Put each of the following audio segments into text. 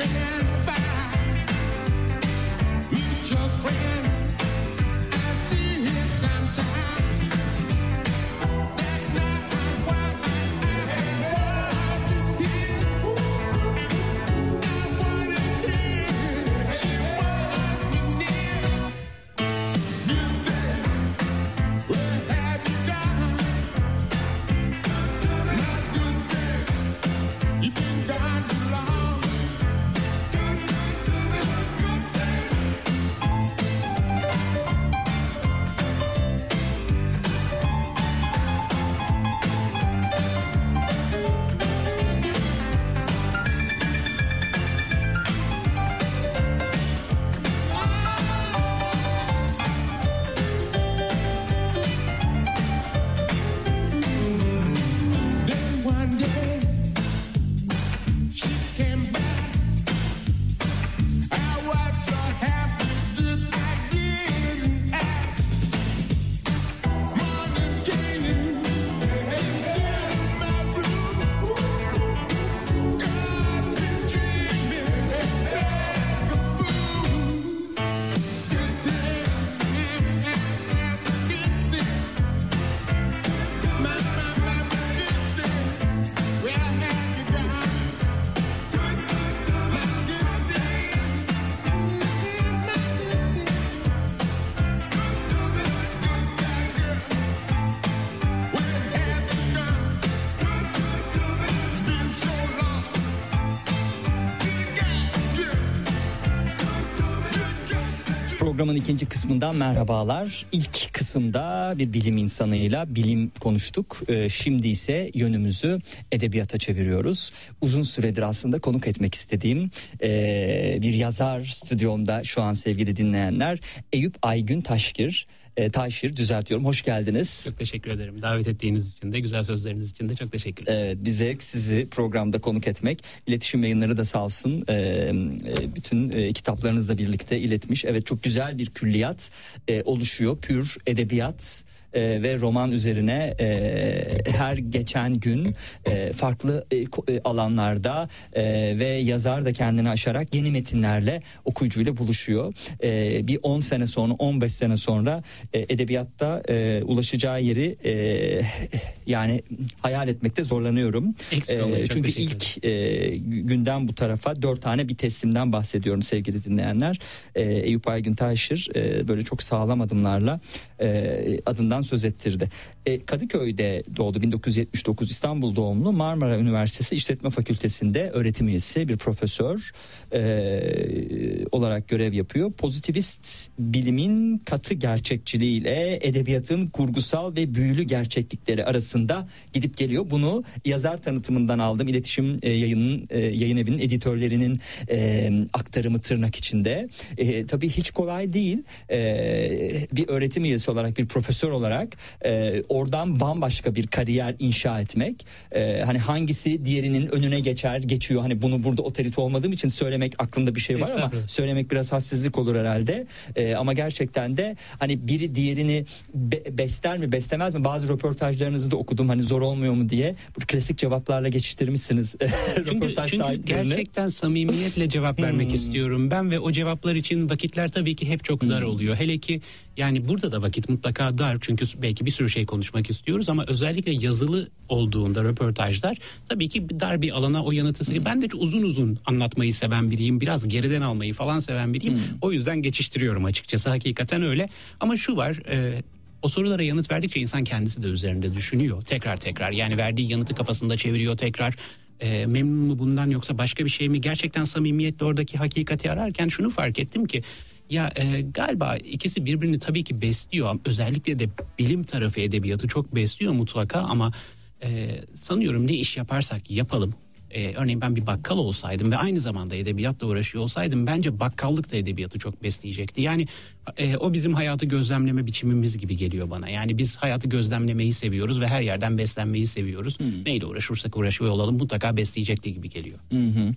Bring. Programın ikinci kısmından merhabalar. İlk kısımda bir bilim insanıyla bilim konuştuk. Ee, şimdi ise yönümüzü edebiyata çeviriyoruz. Uzun süredir aslında konuk etmek istediğim e, bir yazar stüdyomda şu an sevgili dinleyenler. Eyüp Aygün Taşkir e, Taşir düzeltiyorum. Hoş geldiniz. Çok teşekkür ederim. Davet ettiğiniz için de güzel sözleriniz için de çok teşekkürler. Evet, bize sizi programda konuk etmek. İletişim yayınları da sağ olsun e, e, bütün e, kitaplarınızla birlikte iletmiş. Evet çok güzel bir külliyat e, oluşuyor. Pür edebiyat e, ve roman üzerine e, her geçen gün e, farklı e, e, alanlarda e, ve yazar da kendini aşarak yeni metinlerle okuyucuyla buluşuyor. E, bir 10 sene sonra 15 sene sonra e, edebiyatta e, ulaşacağı yeri e, yani hayal etmekte zorlanıyorum. E, çünkü ilk e, günden bu tarafa dört tane bir teslimden bahsediyorum sevgili dinleyenler. E, Eyüp Aygün Taşır e, böyle çok sağlam adımlarla e, adından söz ettirdi. E, Kadıköy'de doğdu 1979 İstanbul doğumlu Marmara Üniversitesi İşletme Fakültesi'nde öğretim üyesi bir profesör e, olarak görev yapıyor. Pozitivist bilimin katı gerçekçiliğiyle edebiyatın kurgusal ve büyülü gerçeklikleri arasında gidip geliyor. Bunu yazar tanıtımından aldım. İletişim e, yayının e, yayın evinin editörlerinin e, aktarımı tırnak içinde. E, tabii hiç kolay değil. E, bir öğretim üyesi olarak bir profesör olarak e, oradan bambaşka bir kariyer inşa etmek. E, hani hangisi diğerinin önüne geçer geçiyor. Hani bunu burada otorite olmadığım için söylemek aklımda bir şey var ama söylemek biraz hassizlik olur herhalde. E, ama gerçekten de hani biri diğerini be, besler mi beslemez mi? Bazı röportajlarınızı da okudum hani zor olmuyor mu diye. Bu klasik cevaplarla geçiştirmişsiniz. çünkü, çünkü gerçekten samimiyetle cevap vermek hmm. istiyorum ben ve o cevaplar için vakitler tabii ki hep çok dar hmm. oluyor. Hele ki yani burada da vakit mutlaka dar çünkü belki bir sürü şey konuşmak istiyoruz ama özellikle yazılı olduğunda röportajlar tabii ki dar bir alana o yanıtı hmm. ben de uzun uzun anlatmayı seven biriyim. Biraz geriden almayı falan seven biriyim. Hmm. O yüzden geçiştiriyorum açıkçası. Hakikaten öyle. Ama şu var e, o sorulara yanıt verdikçe insan kendisi de üzerinde düşünüyor tekrar tekrar. Yani verdiği yanıtı kafasında çeviriyor tekrar. E, memnun mu bundan yoksa başka bir şey mi? Gerçekten samimiyetle oradaki hakikati ararken şunu fark ettim ki ya e, galiba ikisi birbirini tabii ki besliyor. Özellikle de bilim tarafı edebiyatı çok besliyor mutlaka ama e, sanıyorum ne iş yaparsak yapalım e, örneğin ben bir bakkal olsaydım ve aynı zamanda edebiyatla uğraşıyor olsaydım bence bakkallık da edebiyatı çok besleyecekti. Yani e, o bizim hayatı gözlemleme biçimimiz gibi geliyor bana. Yani biz hayatı gözlemlemeyi seviyoruz ve her yerden beslenmeyi seviyoruz. Hmm. Neyle uğraşırsak uğraşıyor olalım mutlaka besleyecekti gibi geliyor. Hmm.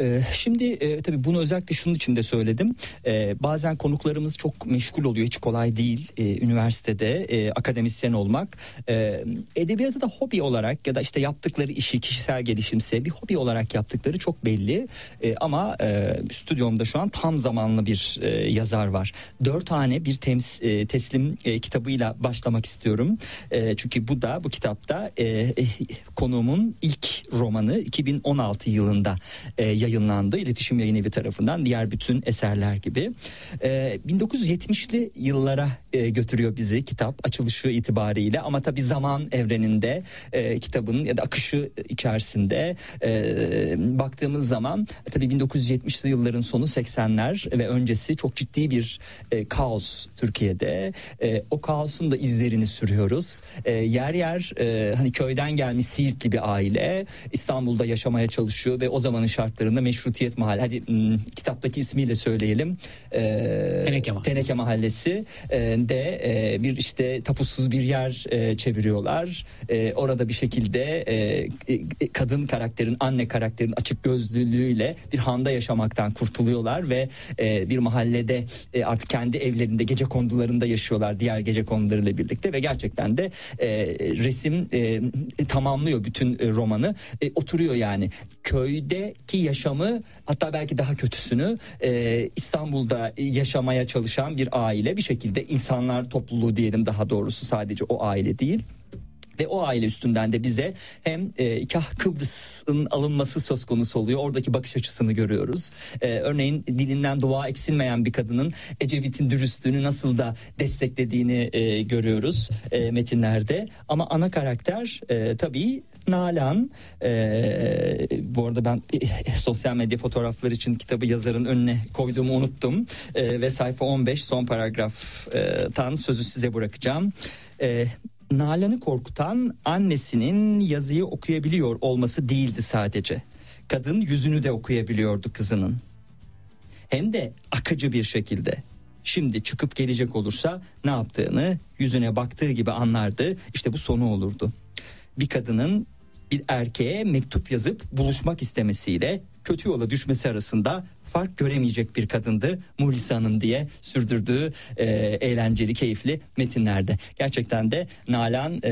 Ee, şimdi e, tabii bunu özellikle şunun için de söyledim. Ee, bazen konuklarımız çok meşgul oluyor. Hiç kolay değil e, üniversitede e, akademisyen olmak. E, edebiyatı da hobi olarak ya da işte yaptıkları işi kişisel gelişimse bir hobi olarak yaptıkları çok belli. E, ama e, stüdyomda şu an tam zamanlı bir e, yazar var. Dört tane bir tems, e, teslim e, kitabıyla başlamak istiyorum. E, çünkü bu da bu kitapta e, e, konuğumun ilk romanı 2016 yılında e, yayınlandı. İletişim Yayın Evi tarafından diğer bütün eserler gibi. E, 1970'li yıllara e, götürüyor bizi kitap açılışı itibariyle ama tabi zaman evreninde e, kitabın ya da akışı içerisinde e, baktığımız zaman e, tabii 1970'li yılların sonu 80'ler ve öncesi çok ciddi bir e, kaos Türkiye'de. E, o kaosun da izlerini sürüyoruz. E, yer yer e, hani köyden gelmiş Siirt gibi aile İstanbul'da yaşamaya çalışıyor ve o zamanın şartlarında meşrutiyet mahalle hadi m, hmm, kitaptaki ismiyle söyleyelim. E, Teneke Mahallesi. Teneke Mahallesi e, de e, bir işte tapusuz bir yer e, çeviriyorlar. E, orada bir şekilde e, e, kadın karakterin anne karakterin açık gözlülüğüyle bir handa yaşamaktan kurtuluyorlar ve e, bir mahallede e, artık kendi evlerinde gece kondularında yaşıyorlar diğer gece kondularıyla birlikte ve gerçekten de e, resim e, tamamlıyor bütün e, romanı. E, oturuyor yani. Köydeki yaşamı hatta belki daha kötüsünü e, İstanbul'da yaşamaya çalışan bir aile. Bir şekilde insanlar topluluğu diyelim daha doğrusu sadece o aile değil ve o aile üstünden de bize hem e, kah Kıbrıs'ın alınması söz konusu oluyor. Oradaki bakış açısını görüyoruz. E, örneğin dilinden dua eksilmeyen bir kadının Ecevit'in dürüstlüğünü nasıl da desteklediğini e, görüyoruz e, metinlerde. Ama ana karakter e, tabii Nalan e, bu arada ben e, sosyal medya fotoğrafları için kitabı yazarın önüne koyduğumu unuttum e, ve sayfa 15 son paragraftan sözü size bırakacağım. E, Nalan'ı korkutan annesinin yazıyı okuyabiliyor olması değildi sadece. Kadın yüzünü de okuyabiliyordu kızının. Hem de akıcı bir şekilde. Şimdi çıkıp gelecek olursa ne yaptığını yüzüne baktığı gibi anlardı. İşte bu sonu olurdu. Bir kadının bir erkeğe mektup yazıp buluşmak istemesiyle kötü yola düşmesi arasında fark göremeyecek bir kadındı Muhlise Hanım diye sürdürdüğü e, eğlenceli keyifli metinlerde. Gerçekten de Nalan e,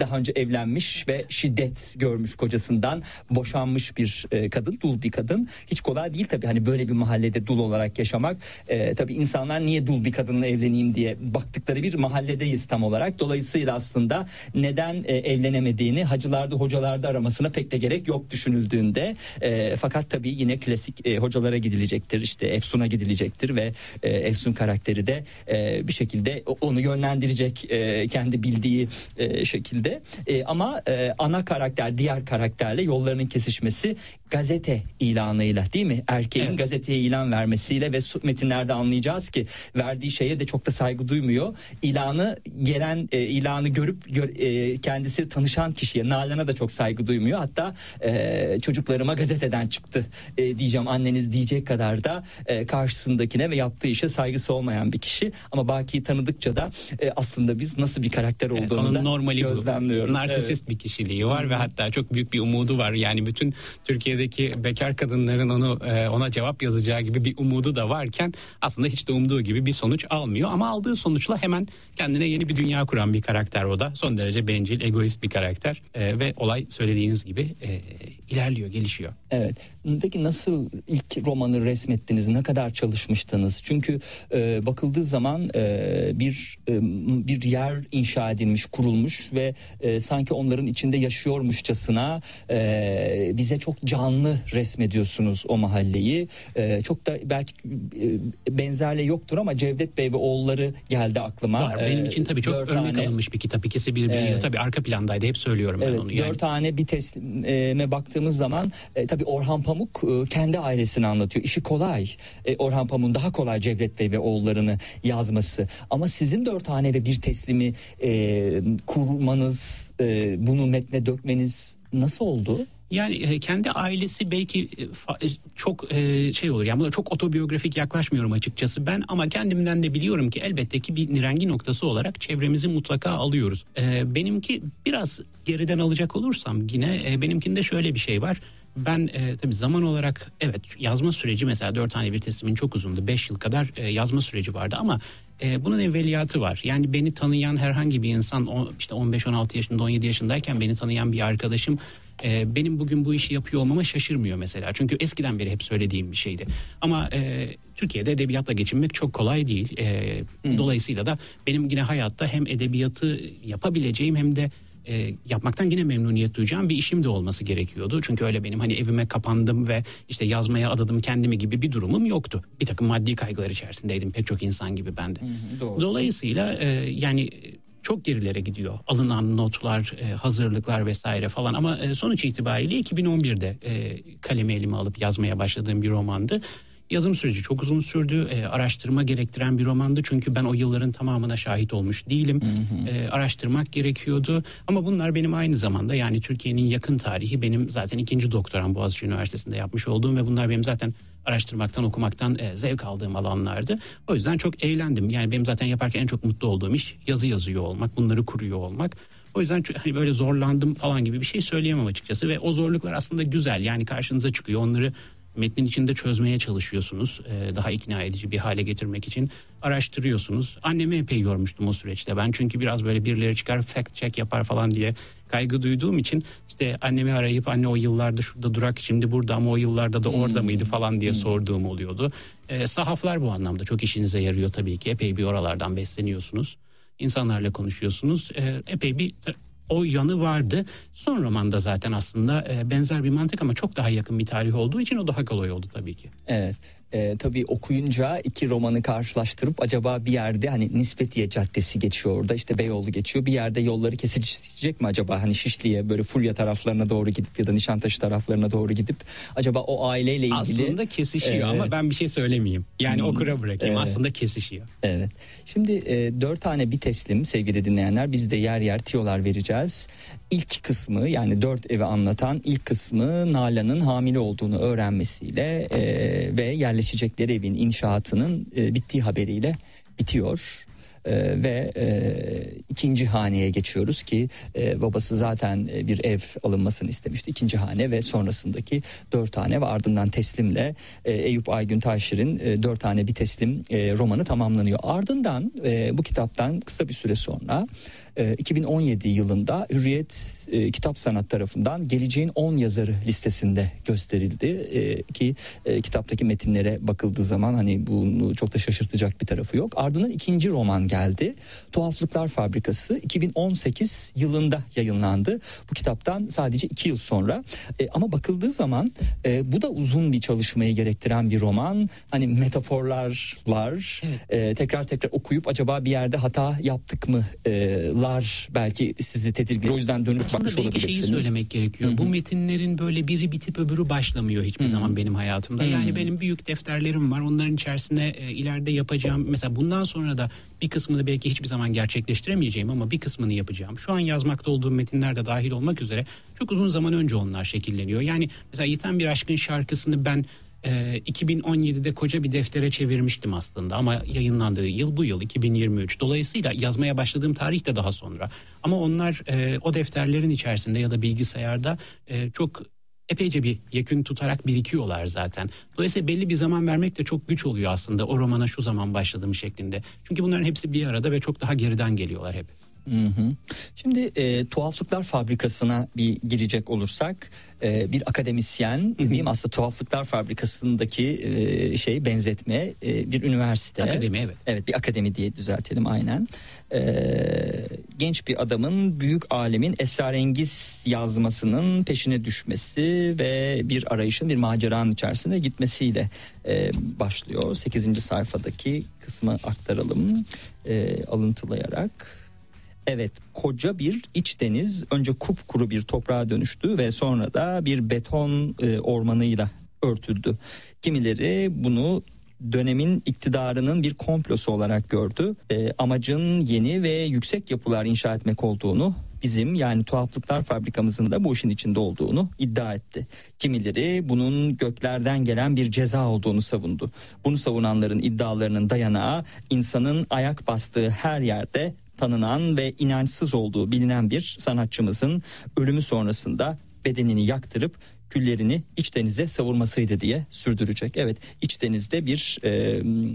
daha önce evlenmiş ve şiddet görmüş kocasından boşanmış bir e, kadın dul bir kadın. Hiç kolay değil tabii hani böyle bir mahallede dul olarak yaşamak. E, tabii insanlar niye dul bir kadınla evleneyim diye baktıkları bir mahalledeyiz tam olarak. Dolayısıyla aslında neden e, evlenemediğini hacılarda hocalarda aramasına pek de gerek yok düşünüldüğünde. E, fakat tabii yine klasik e, hocalara gidilecektir işte Efsun'a gidilecektir ve e, Efsun karakteri de e, bir şekilde onu yönlendirecek e, kendi bildiği e, şekilde. E, ama e, ana karakter diğer karakterle yollarının kesişmesi gazete ilanıyla değil mi? Erkeğin evet. gazeteye ilan vermesiyle ve metinlerde anlayacağız ki verdiği şeye de çok da saygı duymuyor. İlanı gelen e, ilanı görüp gör, e, kendisi tanışan kişiye Nalan'a da çok saygı duymuyor. Hatta e, çocuklarıma gazeteden çıktı e, diyeceğim anneniz diyecek kadar da e, karşısındakine ve yaptığı işe saygısı olmayan bir kişi ama Baki'yi tanıdıkça da e, aslında biz nasıl bir karakter olduğunu evet, da normali gözlemliyoruz. Bu. Narsisist evet. bir kişiliği var ve hatta çok büyük bir umudu var. Yani bütün Türkiye'deki bekar kadınların onu e, ona cevap yazacağı gibi bir umudu da varken aslında hiç de umduğu gibi bir sonuç almıyor ama aldığı sonuçla hemen kendine yeni bir dünya kuran bir karakter o da. Son derece bencil, egoist bir karakter e, ve olay söylediğiniz gibi e, ilerliyor, gelişiyor. Evet. Peki nasıl ilk romanı resmettiniz? Ne kadar çalışmıştınız? Çünkü e, bakıldığı zaman e, bir e, bir yer inşa edilmiş, kurulmuş ve e, sanki onların içinde yaşıyormuşçasına e, bize çok canlı resmediyorsunuz o mahalleyi. E, çok da belki e, benzerliği yoktur ama Cevdet Bey ve oğulları geldi aklıma. Var. Benim e, için tabii çok örnek tane, alınmış bir kitap. İkisi birbiriyle evet. tabii arka plandaydı. Hep söylüyorum evet, ben onu. Yani. Dört tane bir teslime baktığımız zaman e, tabii Orhan Pamuk e, kendi ailesini anlatıyor. İşi kolay. E, Orhan Pamuk'un daha kolay Cevdet Bey ve oğullarını yazması. Ama sizin dört tane ve bir teslimi e, kurmanız, bunu metne dökmeniz nasıl oldu? Yani kendi ailesi belki çok şey olur. Yani buna çok otobiyografik yaklaşmıyorum açıkçası ben ama kendimden de biliyorum ki elbette ki bir nirengi noktası olarak çevremizi mutlaka alıyoruz. Benimki biraz geriden alacak olursam yine benimkinde şöyle bir şey var. Ben e, tabii zaman olarak evet yazma süreci mesela dört tane bir teslimin çok uzundu. Beş yıl kadar e, yazma süreci vardı ama e, bunun evveliyatı var. Yani beni tanıyan herhangi bir insan o, işte 15-16 yaşında 17 yaşındayken beni tanıyan bir arkadaşım e, benim bugün bu işi yapıyor olmama şaşırmıyor mesela. Çünkü eskiden beri hep söylediğim bir şeydi. Ama e, Türkiye'de edebiyatla geçinmek çok kolay değil. E, hmm. Dolayısıyla da benim yine hayatta hem edebiyatı yapabileceğim hem de e, yapmaktan yine memnuniyet duyacağım bir işim de olması gerekiyordu. Çünkü öyle benim hani evime kapandım ve işte yazmaya adadım kendimi gibi bir durumum yoktu. Bir takım maddi kaygılar içerisindeydim pek çok insan gibi ben de. Doğru. Dolayısıyla e, yani çok gerilere gidiyor. Alınan notlar, e, hazırlıklar vesaire falan ama e, sonuç itibariyle 2011'de e, kalemi elime alıp yazmaya başladığım bir romandı. Yazım süreci çok uzun sürdü. E, araştırma gerektiren bir romandı. Çünkü ben o yılların tamamına şahit olmuş değilim. Hı hı. E, araştırmak gerekiyordu. Ama bunlar benim aynı zamanda yani Türkiye'nin yakın tarihi benim zaten ikinci doktoram Boğaziçi Üniversitesi'nde yapmış olduğum ve bunlar benim zaten araştırmaktan, okumaktan e, zevk aldığım alanlardı. O yüzden çok eğlendim. Yani benim zaten yaparken en çok mutlu olduğum iş yazı yazıyor olmak, bunları kuruyor olmak. O yüzden hani böyle zorlandım falan gibi bir şey söyleyemem açıkçası ve o zorluklar aslında güzel. Yani karşınıza çıkıyor. Onları metnin içinde çözmeye çalışıyorsunuz. E, daha ikna edici bir hale getirmek için araştırıyorsunuz. Annemi epey yormuştum o süreçte ben çünkü biraz böyle birileri çıkar fact check yapar falan diye kaygı duyduğum için işte annemi arayıp anne o yıllarda şurada durak şimdi burada ama o yıllarda da orada hmm. mıydı falan diye hmm. sorduğum oluyordu. E, sahaflar bu anlamda çok işinize yarıyor tabii ki epey bir oralardan besleniyorsunuz. İnsanlarla konuşuyorsunuz. E, epey bir o yanı vardı. Son romanda zaten aslında e, benzer bir mantık ama çok daha yakın bir tarih olduğu için o daha kolay oldu tabii ki. Evet e, tabii okuyunca iki romanı karşılaştırıp acaba bir yerde hani Nispetiye Caddesi geçiyor orada işte Beyoğlu geçiyor. Bir yerde yolları kesişecek mi acaba? Hani Şişli'ye böyle Fulya taraflarına doğru gidip ya da Nişantaşı taraflarına doğru gidip acaba o aileyle ilgili aslında kesişiyor e, ama ben bir şey söylemeyeyim. Yani hmm, okura bırakayım. evet. aslında kesişiyor. Evet. Şimdi e, dört tane bir teslim sevgili dinleyenler biz de yer yer tiyolar vereceğiz. İlk kısmı yani dört evi anlatan ilk kısmı Nalan'ın hamile olduğunu öğrenmesiyle e, ve yerleşecekleri evin inşaatının e, bittiği haberiyle bitiyor. Ee, ve e, ikinci haneye geçiyoruz ki e, babası zaten e, bir ev alınmasını istemişti. ikinci hane ve sonrasındaki dört tane ve ardından teslimle e, Eyüp Aygün Taşir'in e, dört tane bir teslim e, romanı tamamlanıyor. Ardından e, bu kitaptan kısa bir süre sonra 2017 yılında Hürriyet e, Kitap Sanat tarafından geleceğin 10 yazarı listesinde gösterildi e, ki e, kitaptaki metinlere bakıldığı zaman hani bunu çok da şaşırtacak bir tarafı yok. Ardından ikinci roman geldi. Tuhaflıklar Fabrikası 2018 yılında yayınlandı. Bu kitaptan sadece iki yıl sonra. E, ama bakıldığı zaman e, bu da uzun bir çalışmayı gerektiren bir roman. Hani metaforlar var. Evet. E, tekrar tekrar okuyup acaba bir yerde hata yaptık mı e, lar belki sizi tedirgin. O yüzden dönüp Aslında bakmış belki şeyi söylemek gerekiyor. Hı-hı. Bu metinlerin böyle biri bitip öbürü başlamıyor hiçbir Hı-hı. zaman benim hayatımda. Hı-hı. Yani benim büyük defterlerim var. Onların içerisine e, ileride yapacağım mesela bundan sonra da bir kısmını belki hiçbir zaman gerçekleştiremeyeceğim ama bir kısmını yapacağım. Şu an yazmakta olduğum metinler de dahil olmak üzere çok uzun zaman önce onlar şekilleniyor. Yani mesela Yiten Bir Aşkın şarkısını ben 2017'de koca bir deftere çevirmiştim aslında ama yayınlandığı yıl bu yıl 2023. Dolayısıyla yazmaya başladığım tarih de daha sonra. Ama onlar o defterlerin içerisinde ya da bilgisayarda çok epeyce bir yakın tutarak birikiyorlar zaten. Dolayısıyla belli bir zaman vermek de çok güç oluyor aslında o romana şu zaman başladığım şeklinde. Çünkü bunların hepsi bir arada ve çok daha geriden geliyorlar hep. Hı hı. Şimdi e, tuhaflıklar fabrikasına bir girecek olursak e, bir akademisyen hı hı. diyeyim aslında tuhaflıklar fabrikasındaki e, şey benzetme e, bir üniversite. Akademi evet. Evet bir akademi diye düzeltelim aynen. E, genç bir adamın büyük alemin esrarengiz yazmasının peşine düşmesi ve bir arayışın bir maceranın içerisinde gitmesiyle e, başlıyor. 8. sayfadaki kısmı aktaralım e, alıntılayarak. Evet koca bir iç deniz önce kupkuru bir toprağa dönüştü ve sonra da bir beton e, ormanıyla örtüldü. Kimileri bunu dönemin iktidarının bir komplosu olarak gördü. E, amacın yeni ve yüksek yapılar inşa etmek olduğunu bizim yani tuhaflıklar fabrikamızın da bu işin içinde olduğunu iddia etti. Kimileri bunun göklerden gelen bir ceza olduğunu savundu. Bunu savunanların iddialarının dayanağı insanın ayak bastığı her yerde tanınan ve inançsız olduğu bilinen bir sanatçımızın ölümü sonrasında bedenini yaktırıp küllerini iç denize savurmasıydı diye sürdürecek. Evet iç denizde bir e,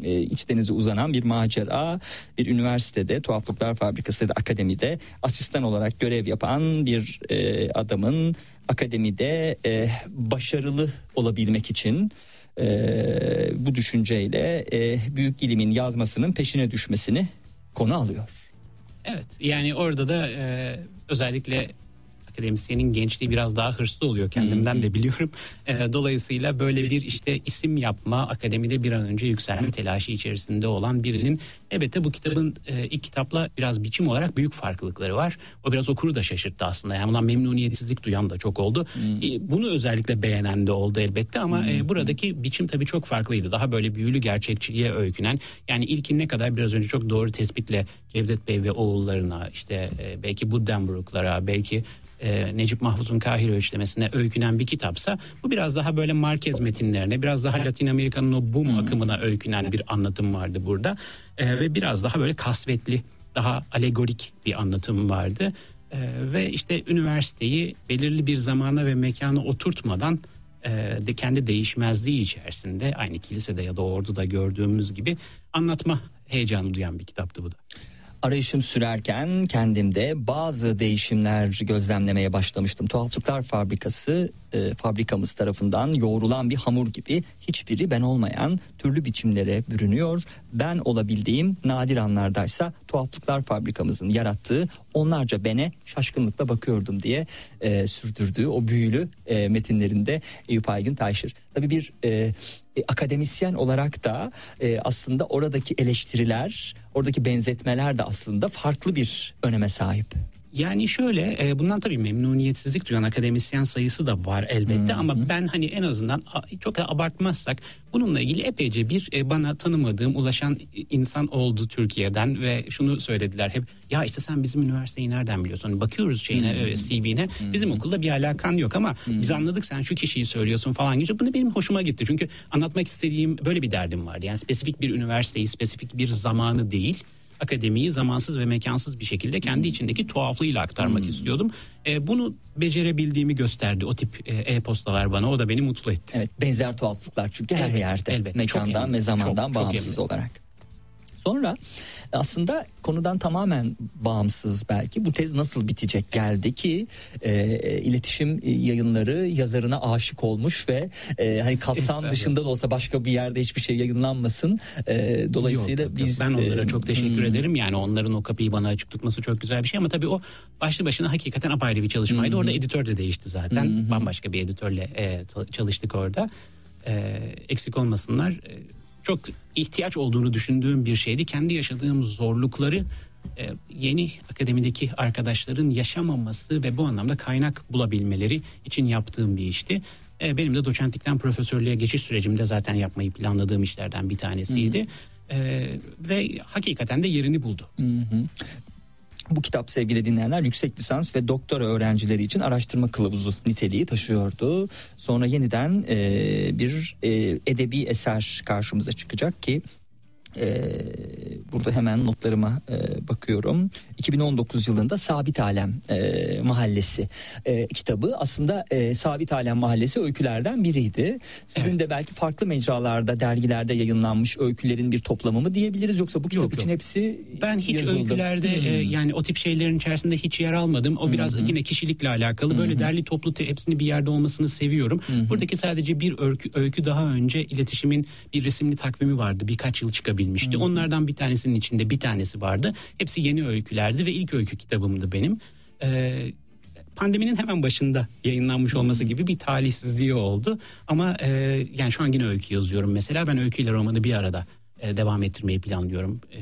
e, iç denize uzanan bir macera bir üniversitede tuhaflıklar fabrikasında akademide asistan olarak görev yapan bir e, adamın akademide e, başarılı olabilmek için e, bu düşünceyle e, büyük ilimin yazmasının peşine düşmesini konu alıyor. Evet yani orada da e, özellikle akademisyenin gençliği biraz daha hırslı oluyor kendimden de biliyorum. E, dolayısıyla böyle bir işte isim yapma akademide bir an önce yükselme telaşı içerisinde olan birinin elbette bu kitabın e, ilk kitapla biraz biçim olarak büyük farklılıkları var. O biraz okuru da şaşırttı aslında. Yani bundan memnuniyetsizlik duyan da çok oldu. E, bunu özellikle beğenen de oldu elbette ama e, buradaki biçim tabii çok farklıydı. Daha böyle büyülü gerçekçiliğe öykünen yani ilkin ne kadar biraz önce çok doğru tespitle Cevdet Bey ve oğullarına işte e, belki Buddenbrook'lara belki e, Necip Mahfuz'un Kahire Öğüşlemesi'ne öykünen bir kitapsa bu biraz daha böyle Marquez metinlerine biraz daha Latin Amerika'nın o boom hmm. akımına öykünen bir anlatım vardı burada e, ve biraz daha böyle kasvetli daha alegorik bir anlatım vardı e, ve işte üniversiteyi belirli bir zamana ve mekana oturtmadan e, de kendi değişmezliği içerisinde aynı kilisede ya da orduda gördüğümüz gibi anlatma heyecanı duyan bir kitaptı bu da. Arayışım sürerken kendimde bazı değişimler gözlemlemeye başlamıştım. Tuhaflıklar Fabrikası e, fabrikamız tarafından yoğrulan bir hamur gibi hiçbiri ben olmayan türlü biçimlere bürünüyor. Ben olabildiğim nadir anlardaysa tuhaflıklar fabrikamızın yarattığı onlarca bene şaşkınlıkla bakıyordum diye e, sürdürdüğü o büyülü e, metinlerinde Eyüp Aygün Tayşır. Tabii bir e, e, akademisyen olarak da e, aslında oradaki eleştiriler, oradaki benzetmeler de aslında farklı bir öneme sahip. Yani şöyle e, bundan tabii memnuniyetsizlik duyan akademisyen sayısı da var elbette hmm. ama ben hani en azından çok abartmazsak bununla ilgili epeyce bir e, bana tanımadığım ulaşan insan oldu Türkiye'den ve şunu söylediler hep ya işte sen bizim üniversiteyi nereden biliyorsun? Hani bakıyoruz şeyine hmm. CV'ne hmm. bizim okulda bir alakan yok ama hmm. biz anladık sen şu kişiyi söylüyorsun falan gibi. Bunu benim hoşuma gitti çünkü anlatmak istediğim böyle bir derdim vardı. Yani spesifik bir üniversiteyi spesifik bir zamanı değil akademiyi zamansız ve mekansız bir şekilde kendi içindeki tuhaflığıyla aktarmak hmm. istiyordum. E, bunu becerebildiğimi gösterdi o tip e, e-postalar bana. O da beni mutlu etti. Evet benzer tuhaflıklar çünkü her evet, yerde. Elbette, mekandan ve zamandan çok, bağımsız çok olarak. Sonra aslında konudan tamamen bağımsız belki bu tez nasıl bitecek geldi ki e, iletişim yayınları yazarına aşık olmuş ve e, hani kapsam dışında da olsa başka bir yerde hiçbir şey yayınlanmasın. E, dolayısıyla yok, yok, biz ben onlara e, çok teşekkür hmm. ederim. Yani onların o kapıyı bana açık tutması çok güzel bir şey ama tabii o başlı başına hakikaten apayrı bir çalışmaydı. Hmm. Orada editör de değişti zaten. Hmm. Bambaşka bir editörle e, çalıştık orada. E, eksik olmasınlar. E, çok ihtiyaç olduğunu düşündüğüm bir şeydi. Kendi yaşadığım zorlukları e, yeni akademideki arkadaşların yaşamaması ve bu anlamda kaynak bulabilmeleri için yaptığım bir işti. E, benim de doçentlikten profesörlüğe geçiş sürecimde zaten yapmayı planladığım işlerden bir tanesiydi. Hı hı. Ee, ve hakikaten de yerini buldu. Hı hı. Bu kitap sevgili dinleyenler yüksek lisans ve doktora öğrencileri için araştırma kılavuzu niteliği taşıyordu. Sonra yeniden e, bir e, edebi eser karşımıza çıkacak ki ee, burada hemen notlarıma e, bakıyorum. 2019 yılında Sabit Alem e, Mahallesi e, kitabı aslında e, Sabit Alem Mahallesi öykülerden biriydi. Sizin evet. de belki farklı mecralarda, dergilerde yayınlanmış öykülerin bir toplamı mı diyebiliriz yoksa bu kitap yok, için yok. hepsi Ben hiç yazıldı. öykülerde hmm. e, yani o tip şeylerin içerisinde hiç yer almadım. O biraz hmm. yine kişilikle alakalı. Böyle hmm. derli toplu hepsini bir yerde olmasını seviyorum. Hmm. Buradaki sadece bir öykü, öykü daha önce iletişimin bir resimli takvimi vardı. Birkaç yıl çıkabilmişti. Hmm. Onlardan bir tanesinin içinde bir tanesi vardı. Hepsi yeni öykülerdi ve ilk öykü kitabımdı benim. Ee, pandeminin hemen başında yayınlanmış olması gibi bir talihsizliği oldu. Ama e, yani şu an yine öykü yazıyorum mesela. Ben öyküyle romanı bir arada e, devam ettirmeyi planlıyorum. E,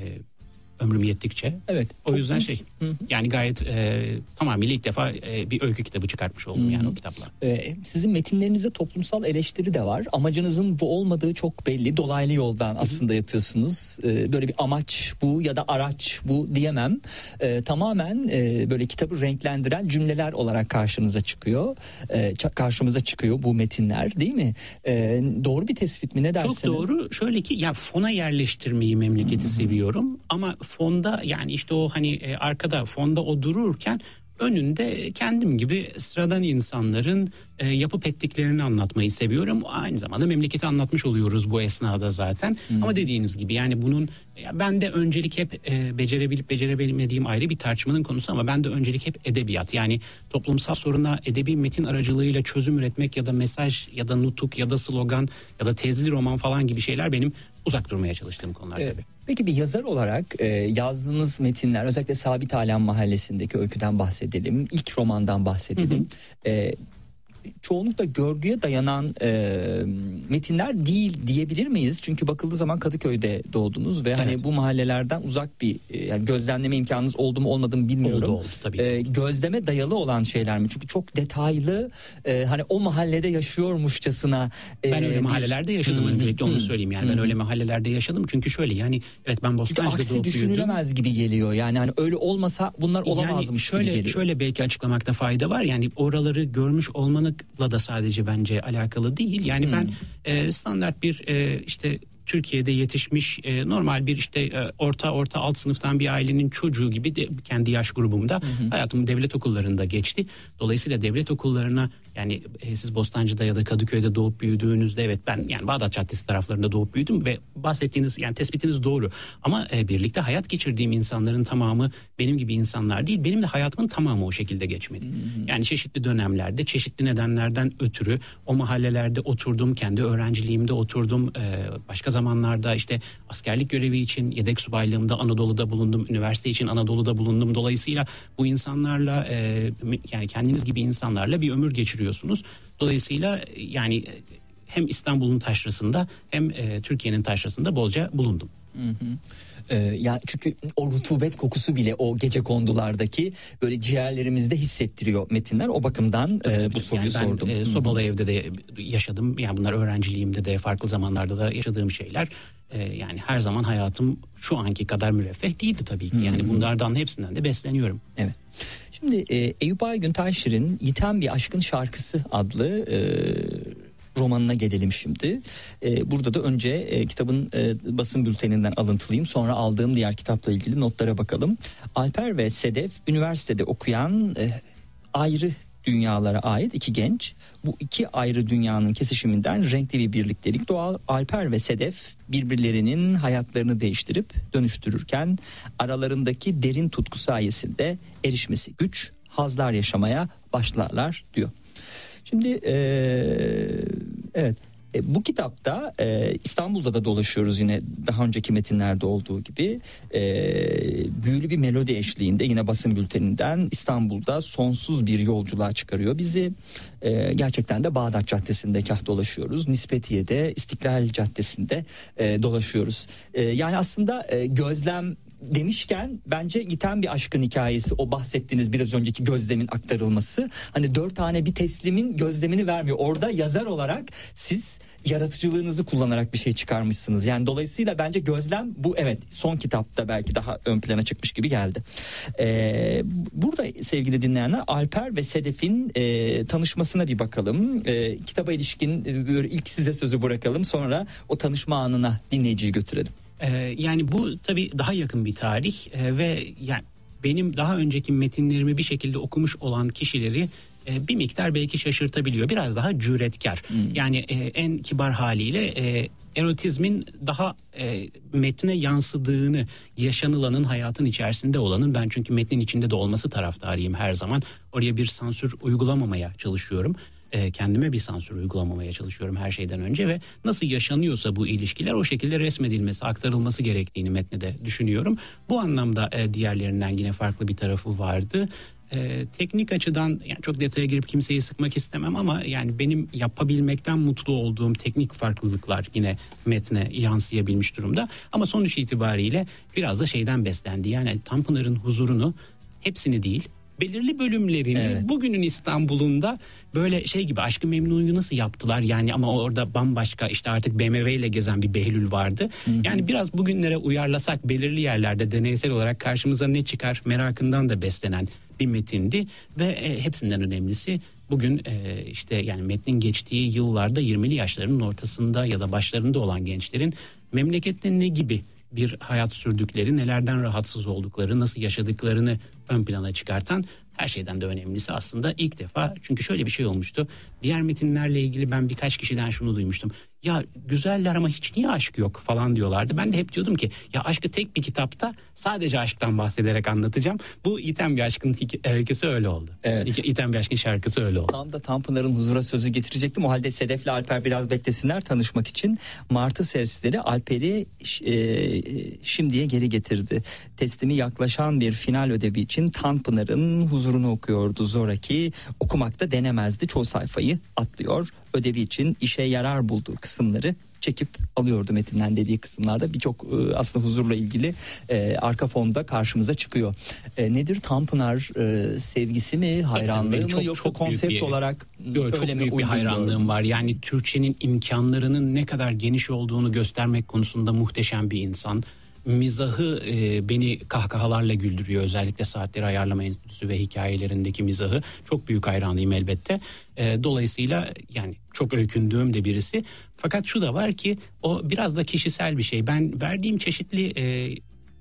ömrüm yettikçe. Evet. O yüzden şey Hı-hı. yani gayet e, tamamıyla ilk defa e, bir öykü kitabı çıkartmış oldum Hı-hı. yani o kitapla. Ee, sizin metinlerinizde toplumsal eleştiri de var. Amacınızın bu olmadığı çok belli. Dolaylı yoldan Hı-hı. aslında yapıyorsunuz. Ee, böyle bir amaç bu ya da araç bu diyemem. Ee, tamamen e, böyle kitabı renklendiren cümleler olarak karşınıza çıkıyor. Ee, karşımıza çıkıyor bu metinler değil mi? Ee, doğru bir tespit mi ne dersiniz? Çok doğru. Şöyle ki ya fona yerleştirmeyi memleketi Hı-hı. seviyorum ama fonda yani işte o hani e, arkada fonda o dururken önünde kendim gibi sıradan insanların e, yapıp ettiklerini anlatmayı seviyorum. Aynı zamanda memleketi anlatmış oluyoruz bu esnada zaten. Hmm. Ama dediğiniz gibi yani bunun ya ben de öncelik hep e, becerebilip becerebilmediğim ayrı bir tartışmanın konusu ama ben de öncelik hep edebiyat. Yani toplumsal soruna edebi metin aracılığıyla çözüm üretmek ya da mesaj ya da nutuk ya da slogan ya da tezli roman falan gibi şeyler benim uzak durmaya çalıştığım konular evet. tabii. Peki bir yazar olarak e, yazdığınız metinler özellikle Sabit Alem Mahallesi'ndeki öyküden bahsedelim. ilk romandan bahsedelim. Hı hı. E, çoğunlukla görgüye dayanan e, metinler değil diyebilir miyiz? Çünkü bakıldığı zaman Kadıköy'de doğdunuz ve hani evet. hani bu mahallelerden uzak bir e, yani gözlemleme imkanınız oldu mu olmadı mı bilmiyorum. Oldu oldu tabii. E, gözleme dayalı olan şeyler mi? Çünkü çok detaylı e, hani o mahallede yaşıyormuşçasına. E, ben öyle bir... mahallelerde yaşadım hmm, öncelikle hmm, onu söyleyeyim. Yani hmm. ben öyle mahallelerde yaşadım çünkü şöyle yani evet ben Bostancı'da doğup büyüdüm. düşünülemez gibi geliyor. Yani hani öyle olmasa bunlar olamazmış yani şöyle, gibi geliyor. Şöyle belki açıklamakta fayda var. Yani oraları görmüş olmanın la da sadece bence alakalı değil. Yani hmm. ben e, standart bir e, işte Türkiye'de yetişmiş e, normal bir işte e, orta orta alt sınıftan bir ailenin çocuğu gibi de kendi yaş grubumda hı hı. hayatım devlet okullarında geçti. Dolayısıyla devlet okullarına yani e, siz Bostancı'da ya da Kadıköy'de doğup büyüdüğünüzde evet ben yani Bağdat Caddesi taraflarında doğup büyüdüm ve bahsettiğiniz yani tespitiniz doğru. Ama e, birlikte hayat geçirdiğim insanların tamamı benim gibi insanlar değil. Benim de hayatımın tamamı o şekilde geçmedi. Hı. Yani çeşitli dönemlerde çeşitli nedenlerden ötürü o mahallelerde oturdum. Kendi öğrenciliğimde oturdum. E, başka zamanlarda işte askerlik görevi için yedek subaylığımda Anadolu'da bulundum. Üniversite için Anadolu'da bulundum. Dolayısıyla bu insanlarla e, yani kendiniz gibi insanlarla bir ömür geçiriyorsunuz. Dolayısıyla yani hem İstanbul'un taşrasında hem e, Türkiye'nin taşrasında bolca bulundum. Hı hı. Ee, ya çünkü o rutubet kokusu bile o gece kondulardaki böyle ciğerlerimizde hissettiriyor metinler. O bakımdan tabii, e, bu soruyu yani ben, sordum. E, sobalı evde de yaşadım. Yani bunlar öğrenciliğimde de farklı zamanlarda da yaşadığım şeyler. E, yani her zaman hayatım şu anki kadar müreffeh değildi tabii ki. Yani bunlardan hepsinden de besleniyorum. Evet. Şimdi e, Eyüp Aygün Taşir'in Yiten Bir Aşkın Şarkısı adlı e, romanına gelelim şimdi. E, burada da önce e, kitabın e, basın bülteninden alıntılıyım. Sonra aldığım diğer kitapla ilgili notlara bakalım. Alper ve Sedef üniversitede okuyan e, ayrı dünyalara ait iki genç. Bu iki ayrı dünyanın kesişiminden renkli bir birliktelik doğal. Alper ve Sedef birbirlerinin hayatlarını değiştirip dönüştürürken aralarındaki derin tutku sayesinde erişmesi güç, hazlar yaşamaya başlarlar diyor. Şimdi ee, evet e, bu kitapta e, İstanbul'da da dolaşıyoruz yine daha önceki metinlerde olduğu gibi e, büyülü bir melodi eşliğinde yine basın bülteninden İstanbul'da sonsuz bir yolculuğa çıkarıyor bizi. E, gerçekten de Bağdat Caddesi'nde kah dolaşıyoruz. Nispetiye'de İstiklal Caddesi'nde e, dolaşıyoruz. E, yani aslında e, gözlem demişken bence iten bir aşkın hikayesi o bahsettiğiniz biraz önceki gözlemin aktarılması. Hani dört tane bir teslimin gözlemini vermiyor. Orada yazar olarak siz yaratıcılığınızı kullanarak bir şey çıkarmışsınız. Yani dolayısıyla bence gözlem bu evet son kitapta belki daha ön plana çıkmış gibi geldi. Ee, burada sevgili dinleyenler Alper ve Sedef'in e, tanışmasına bir bakalım. E, kitaba ilişkin e, ilk size sözü bırakalım sonra o tanışma anına dinleyiciyi götürelim. Ee, yani bu tabii daha yakın bir tarih ee, ve yani benim daha önceki metinlerimi bir şekilde okumuş olan kişileri e, bir miktar belki şaşırtabiliyor. Biraz daha cüretkar. Hmm. Yani e, en kibar haliyle e, erotizmin daha e, metne yansıdığını yaşanılanın hayatın içerisinde olanın ben çünkü metnin içinde de olması taraftarıyım her zaman. Oraya bir sansür uygulamamaya çalışıyorum e, kendime bir sansür uygulamamaya çalışıyorum her şeyden önce ve nasıl yaşanıyorsa bu ilişkiler o şekilde resmedilmesi, aktarılması gerektiğini metne de düşünüyorum. Bu anlamda e, diğerlerinden yine farklı bir tarafı vardı. E, teknik açıdan yani çok detaya girip kimseyi sıkmak istemem ama yani benim yapabilmekten mutlu olduğum teknik farklılıklar yine metne yansıyabilmiş durumda. Ama sonuç itibariyle biraz da şeyden beslendi. Yani Tanpınar'ın huzurunu hepsini değil belirli bölümlerini evet. bugünün İstanbul'unda böyle şey gibi Aşkı Memnu'yu nasıl yaptılar yani ama orada bambaşka işte artık BMW ile gezen bir Behlül vardı. Hı hı. Yani biraz bugünlere uyarlasak belirli yerlerde deneysel olarak karşımıza ne çıkar merakından da beslenen bir metindi ve e, hepsinden önemlisi bugün e, işte yani metnin geçtiği yıllarda 20'li yaşlarının ortasında ya da başlarında olan gençlerin memlekette ne gibi bir hayat sürdükleri, nelerden rahatsız oldukları, nasıl yaşadıklarını ön plana çıkartan her şeyden de önemlisi aslında ilk defa çünkü şöyle bir şey olmuştu. Diğer metinlerle ilgili ben birkaç kişiden şunu duymuştum ya güzeller ama hiç niye aşk yok falan diyorlardı. Ben de hep diyordum ki ya aşkı tek bir kitapta sadece aşktan bahsederek anlatacağım. Bu İten bir aşkın öyküsü öyle oldu. Evet. İten bir aşkın şarkısı öyle oldu. Tam da Tanpınar'ın huzura sözü getirecektim. O halde Sedef'le Alper biraz beklesinler tanışmak için. Martı sersleri Alper'i e, şimdiye geri getirdi. Teslimi yaklaşan bir final ödevi için Tanpınar'ın huzurunu okuyordu Zoraki. Okumakta denemezdi. Çoğu sayfayı atlıyor ödevi için işe yarar bulduğu kısımları çekip alıyordu metinden dediği kısımlarda. Birçok e, aslında huzurla ilgili e, arka fonda karşımıza çıkıyor. E, nedir? Tanpınar e, sevgisi mi hayranlığı mı çok, yoksa çok konsept bir, olarak yok, çok büyük bir hayranlığım var. Yani Türkçenin imkanlarının ne kadar geniş olduğunu göstermek konusunda muhteşem bir insan mizahı e, beni kahkahalarla güldürüyor. Özellikle saatleri ayarlama enstitüsü ve hikayelerindeki mizahı çok büyük hayranıyım elbette. E, dolayısıyla yani çok öykündüğüm de birisi. Fakat şu da var ki o biraz da kişisel bir şey. Ben verdiğim çeşitli e,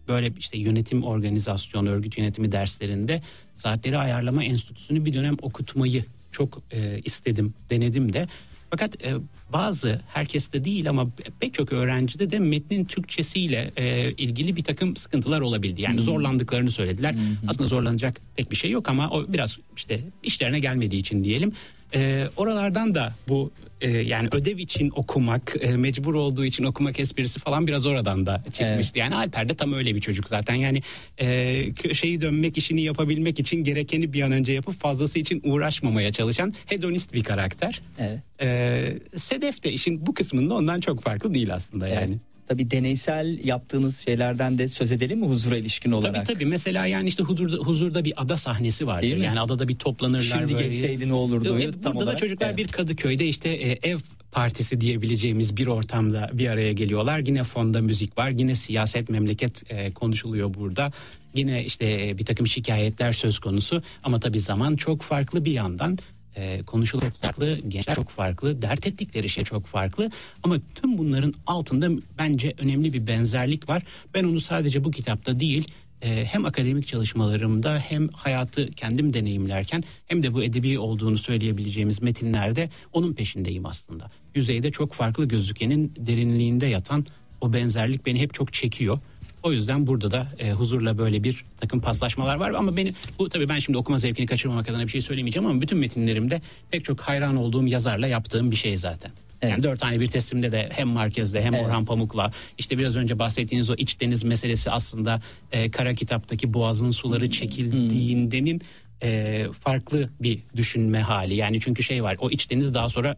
böyle işte yönetim organizasyon, örgüt yönetimi derslerinde saatleri ayarlama enstitüsünü bir dönem okutmayı çok e, istedim, denedim de. Fakat e, bazı herkeste değil ama pek çok öğrencide de metnin Türkçesiyle e, ilgili bir takım sıkıntılar olabildi. Yani hmm. zorlandıklarını söylediler. Hmm. Aslında zorlanacak pek bir şey yok ama o biraz işte işlerine gelmediği için diyelim. E, oralardan da bu e, yani ödev için okumak, e, mecbur olduğu için okumak esprisi falan biraz oradan da çıkmıştı. Evet. Yani Alper de tam öyle bir çocuk zaten. Yani e, köşeyi dönmek işini yapabilmek için gerekeni bir an önce yapıp fazlası için uğraşmamaya çalışan hedonist bir karakter. Evet. E, Sedef de işin bu kısmında ondan çok farklı değil aslında yani. Evet. Tabii deneysel yaptığınız şeylerden de söz edelim mi huzura ilişkin olarak? Tabii tabii. Mesela yani işte huzurda, huzurda bir ada sahnesi vardır. Yani adada bir toplanırlar. Şimdi böyle. geçseydi ne olurdu? Evet, burada olarak. da çocuklar evet. bir Kadıköy'de işte e, ev partisi diyebileceğimiz bir ortamda bir araya geliyorlar. Yine fonda müzik var. Yine siyaset memleket e, konuşuluyor burada. Yine işte e, bir takım şikayetler söz konusu. Ama tabii zaman çok farklı bir yandan e, konuşulur farklı, gençler çok farklı, dert ettikleri şey çok farklı. Ama tüm bunların altında bence önemli bir benzerlik var. Ben onu sadece bu kitapta değil, e, hem akademik çalışmalarımda hem hayatı kendim deneyimlerken hem de bu edebi olduğunu söyleyebileceğimiz metinlerde onun peşindeyim aslında. Yüzeyde çok farklı gözükenin derinliğinde yatan o benzerlik beni hep çok çekiyor. O yüzden burada da e, huzurla böyle bir takım paslaşmalar var ama beni bu tabii ben şimdi okuma zevkini kaçırmamak adına bir şey söylemeyeceğim ama bütün metinlerimde pek çok hayran olduğum yazarla yaptığım bir şey zaten. Evet. Yani dört tane bir teslimde de hem Marquez'de hem evet. Orhan Pamuk'la işte biraz önce bahsettiğiniz o iç deniz meselesi aslında e, kara kitaptaki boğazın suları hmm. çekildiğindenin e, farklı bir düşünme hali. Yani çünkü şey var o iç deniz daha sonra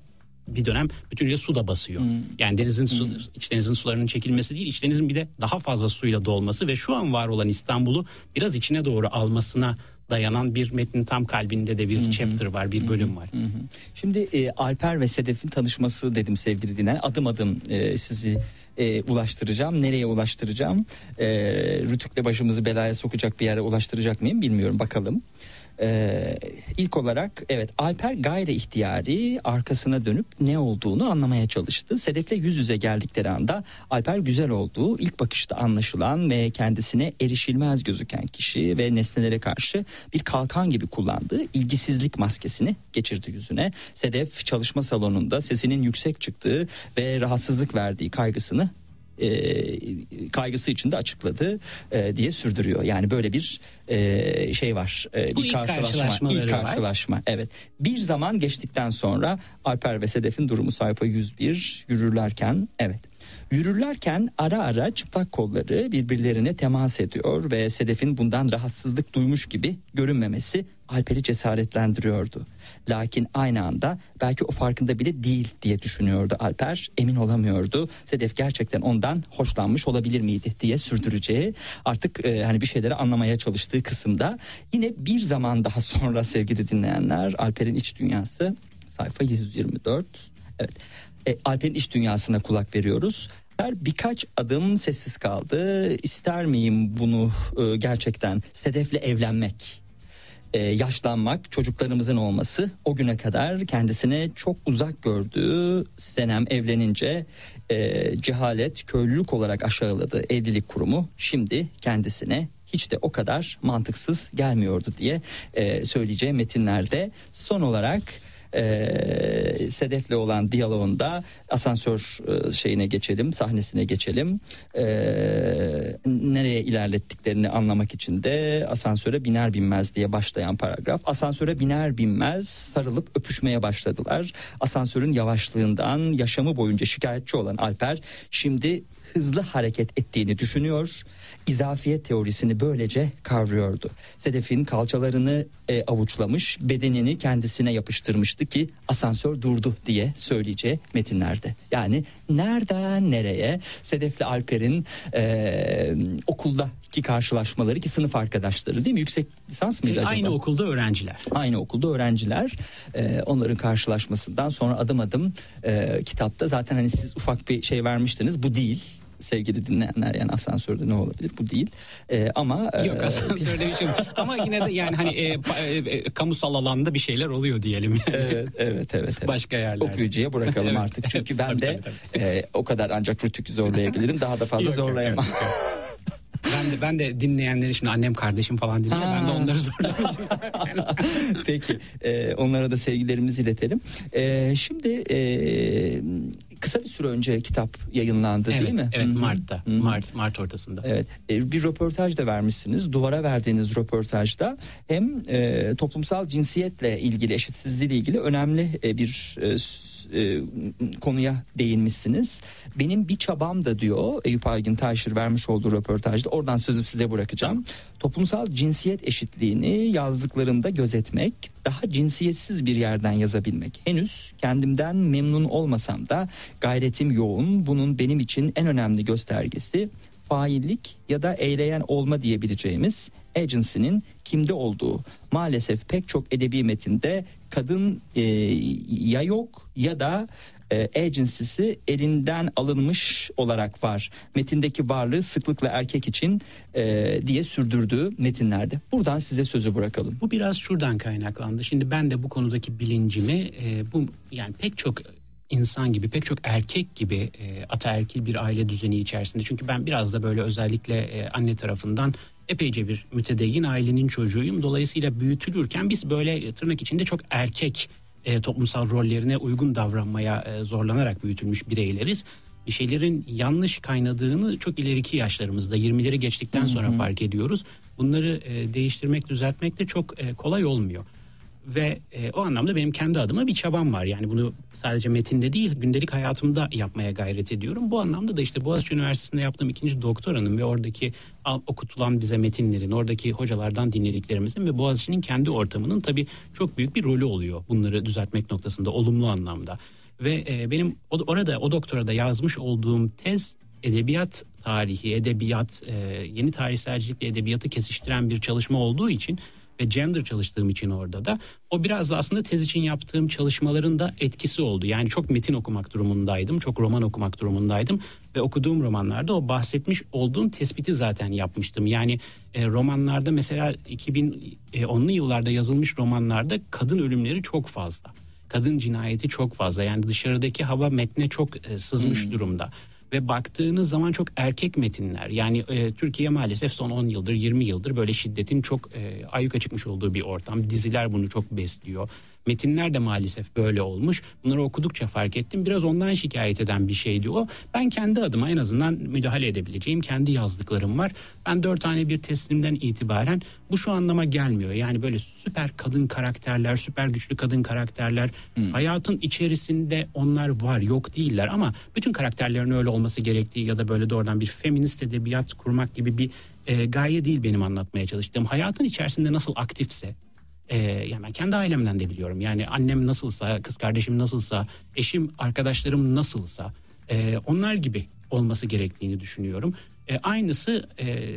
bir dönem bütünüyle su da basıyor. Hmm. Yani denizin su, hmm. iç denizin sularının çekilmesi değil, iç denizin bir de daha fazla suyla dolması ve şu an var olan İstanbul'u biraz içine doğru almasına dayanan bir metnin tam kalbinde de bir Hı-hı. chapter var, bir bölüm var. Hı-hı. Şimdi e, Alper ve Sedef'in tanışması dedim sevgili dinleyen. Adım adım e, sizi e, ulaştıracağım. Nereye ulaştıracağım? E, Rütük'le başımızı belaya sokacak bir yere ulaştıracak mıyım bilmiyorum. Bakalım. Ee, ilk olarak evet Alper gayri ihtiyari arkasına dönüp ne olduğunu anlamaya çalıştı. Sedef'le yüz yüze geldikleri anda Alper güzel olduğu ilk bakışta anlaşılan ve kendisine erişilmez gözüken kişi ve nesnelere karşı bir kalkan gibi kullandığı ilgisizlik maskesini geçirdi yüzüne. Sedef çalışma salonunda sesinin yüksek çıktığı ve rahatsızlık verdiği kaygısını e, kaygısı içinde açıkladı e, diye sürdürüyor. Yani böyle bir e, şey var. E, bir ilk karşılaşma. İlk karşılaşma. Var. Evet. Bir zaman geçtikten sonra Alper ve Sedef'in durumu sayfa 101 yürürlerken evet Yürürlerken ara ara çıplak kolları birbirlerine temas ediyor ve Sedef'in bundan rahatsızlık duymuş gibi görünmemesi Alper'i cesaretlendiriyordu. Lakin aynı anda belki o farkında bile değil diye düşünüyordu Alper. Emin olamıyordu. Sedef gerçekten ondan hoşlanmış olabilir miydi diye sürdüreceği artık e, hani bir şeyleri anlamaya çalıştığı kısımda yine bir zaman daha sonra sevgili dinleyenler Alper'in iç dünyası sayfa 124 evet e, Alper'in iş dünyasına kulak veriyoruz. Birkaç adım sessiz kaldı. İster miyim bunu e, gerçekten Sedef'le evlenmek? Ee, yaşlanmak, çocuklarımızın olması o güne kadar kendisine çok uzak gördüğü Senem evlenince e, cehalet, köylülük olarak aşağıladığı evlilik kurumu şimdi kendisine hiç de o kadar mantıksız gelmiyordu diye e, söyleyeceğim metinlerde. Son olarak e, Sedef'le olan diyaloğunda asansör e, şeyine geçelim, sahnesine geçelim. E, nereye ilerlettiklerini anlamak için de asansöre biner binmez diye başlayan paragraf. Asansöre biner binmez sarılıp öpüşmeye başladılar. Asansörün yavaşlığından yaşamı boyunca şikayetçi olan Alper şimdi hızlı hareket ettiğini düşünüyor. İzafiyet teorisini böylece kavruyordu. Sedef'in kalçalarını e, avuçlamış, bedenini kendisine yapıştırmıştı ki asansör durdu diye söyleyeceği metinlerde. Yani nereden nereye Sedef'le Alper'in e, okuldaki karşılaşmaları ki sınıf arkadaşları değil mi? Yüksek lisans mıydı e, acaba? Aynı okulda öğrenciler. Aynı okulda öğrenciler. E, onların karşılaşmasından sonra adım adım e, kitapta zaten hani siz ufak bir şey vermiştiniz. Bu değil sevgili dinleyenler yani asansörde ne olabilir bu değil e, ama e, yok asansörde bir şey ama yine de yani hani e, e, e, kamusal alanda bir şeyler oluyor diyelim yani. evet evet evet, evet. başka yerlerde okuyucuya bırakalım evet. artık çünkü ben tabii, de tabii, tabii. E, o kadar ancak rütük zorlayabilirim daha da fazla yok, zorlayamam yok, yok, yok. Ben de ben de dinleyenleri şimdi annem kardeşim falan dinliyor. Ha. Ben de onları zorlamışım zaten. Peki. E, onlara da sevgilerimizi iletelim. E, şimdi e, kısa bir süre önce kitap yayınlandı evet, değil mi? Evet Mart'ta. Hı-hı. Mart Mart ortasında. Evet. E, bir röportaj da vermişsiniz. Duvara verdiğiniz röportajda hem e, toplumsal cinsiyetle ilgili eşitsizliğiyle ilgili önemli e, bir e, e, konuya değinmişsiniz. Benim bir çabam da diyor Eyüp Aygın Taşır vermiş olduğu röportajda oradan sözü size bırakacağım. Toplumsal cinsiyet eşitliğini yazdıklarımda gözetmek, daha cinsiyetsiz bir yerden yazabilmek. Henüz kendimden memnun olmasam da gayretim yoğun. Bunun benim için en önemli göstergesi faillik ya da eyleyen olma diyebileceğimiz agency'nin kimde olduğu. Maalesef pek çok edebi metinde kadın e, ya yok ya da e, agency'si elinden alınmış olarak var. Metindeki varlığı sıklıkla erkek için e, diye sürdürdüğü metinlerde. Buradan size sözü bırakalım. Bu biraz şuradan kaynaklandı. Şimdi ben de bu konudaki bilincimi e, bu yani pek çok insan gibi pek çok erkek gibi e, ataerkil bir aile düzeni içerisinde. Çünkü ben biraz da böyle özellikle e, anne tarafından epeyce bir mütedeyyin ailenin çocuğuyum. Dolayısıyla büyütülürken biz böyle tırnak içinde çok erkek e, toplumsal rollerine uygun davranmaya e, zorlanarak büyütülmüş bireyleriz. Bir şeylerin yanlış kaynadığını çok ileriki yaşlarımızda 20'leri geçtikten sonra hı hı. fark ediyoruz. Bunları e, değiştirmek, düzeltmek de çok e, kolay olmuyor. Ve e, o anlamda benim kendi adıma bir çabam var. Yani bunu sadece metinde değil gündelik hayatımda yapmaya gayret ediyorum. Bu anlamda da işte Boğaziçi Üniversitesi'nde yaptığım ikinci doktoranın ve oradaki okutulan bize metinlerin, oradaki hocalardan dinlediklerimizin ve Boğaziçi'nin kendi ortamının tabii çok büyük bir rolü oluyor. Bunları düzeltmek noktasında olumlu anlamda. Ve e, benim orada o doktorada yazmış olduğum tez edebiyat tarihi, edebiyat, e, yeni tarihselcilikle edebiyatı kesiştiren bir çalışma olduğu için ve gender çalıştığım için orada da o biraz da aslında tez için yaptığım çalışmaların da etkisi oldu. Yani çok metin okumak durumundaydım, çok roman okumak durumundaydım ve okuduğum romanlarda o bahsetmiş olduğum tespiti zaten yapmıştım. Yani e, romanlarda mesela 2010'lu yıllarda yazılmış romanlarda kadın ölümleri çok fazla. Kadın cinayeti çok fazla. Yani dışarıdaki hava metne çok e, sızmış hmm. durumda ve baktığınız zaman çok erkek metinler. Yani e, Türkiye maalesef son 10 yıldır 20 yıldır böyle şiddetin çok e, ayyuka çıkmış olduğu bir ortam. Diziler bunu çok besliyor. Metinler de maalesef böyle olmuş. Bunları okudukça fark ettim. Biraz ondan şikayet eden bir şeydi o. Ben kendi adıma en azından müdahale edebileceğim kendi yazdıklarım var. Ben dört tane bir teslimden itibaren bu şu anlama gelmiyor. Yani böyle süper kadın karakterler, süper güçlü kadın karakterler hmm. hayatın içerisinde onlar var, yok değiller ama bütün karakterlerin öyle olması gerektiği ya da böyle doğrudan bir feminist edebiyat kurmak gibi bir e, gaye değil benim anlatmaya çalıştığım. Hayatın içerisinde nasıl aktifse ee, yani ben kendi ailemden de biliyorum. Yani annem nasılsa, kız kardeşim nasılsa, eşim, arkadaşlarım nasılsa e, onlar gibi olması gerektiğini düşünüyorum. E, aynısı e,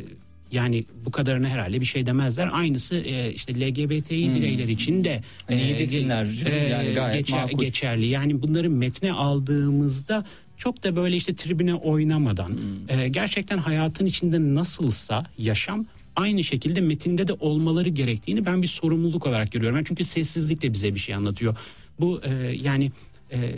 yani bu kadarına herhalde bir şey demezler. Aynısı e, işte LGBTİ hmm. bireyler için de e, e, desinler, yani gayet geçer, makul. geçerli. Yani bunları metne aldığımızda çok da böyle işte tribüne oynamadan hmm. e, gerçekten hayatın içinde nasılsa yaşam aynı şekilde metinde de olmaları gerektiğini ben bir sorumluluk olarak görüyorum. Yani çünkü sessizlik de bize bir şey anlatıyor. Bu e, yani e,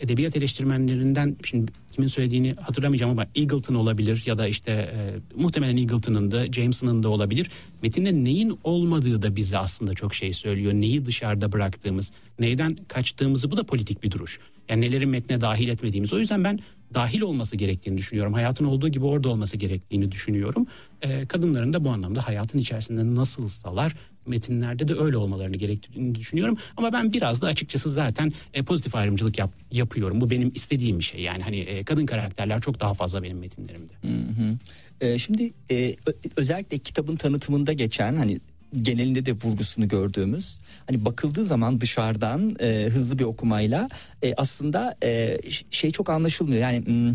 edebiyat eleştirmenlerinden şimdi kimin söylediğini hatırlamayacağım ama Eagleton olabilir ya da işte e, muhtemelen Eagleton'ın da Jameson'ın da olabilir. Metinde neyin olmadığı da bize aslında çok şey söylüyor. Neyi dışarıda bıraktığımız, neyden kaçtığımızı bu da politik bir duruş. Yani neleri metne dahil etmediğimiz. O yüzden ben dahil olması gerektiğini düşünüyorum. Hayatın olduğu gibi orada olması gerektiğini düşünüyorum. E, kadınların da bu anlamda hayatın içerisinde nasılsalar metinlerde de öyle olmalarını gerektiğini düşünüyorum. Ama ben biraz da açıkçası zaten e, pozitif ayrımcılık yap, yapıyorum. Bu benim istediğim bir şey. Yani hani e, kadın karakterler çok daha fazla benim metinlerimde. Hı hı. E, şimdi e, özellikle kitabın tanıtımında geçen hani genelinde de vurgusunu gördüğümüz hani bakıldığı zaman dışarıdan e, hızlı bir okumayla e, aslında e, şey çok anlaşılmıyor yani hmm,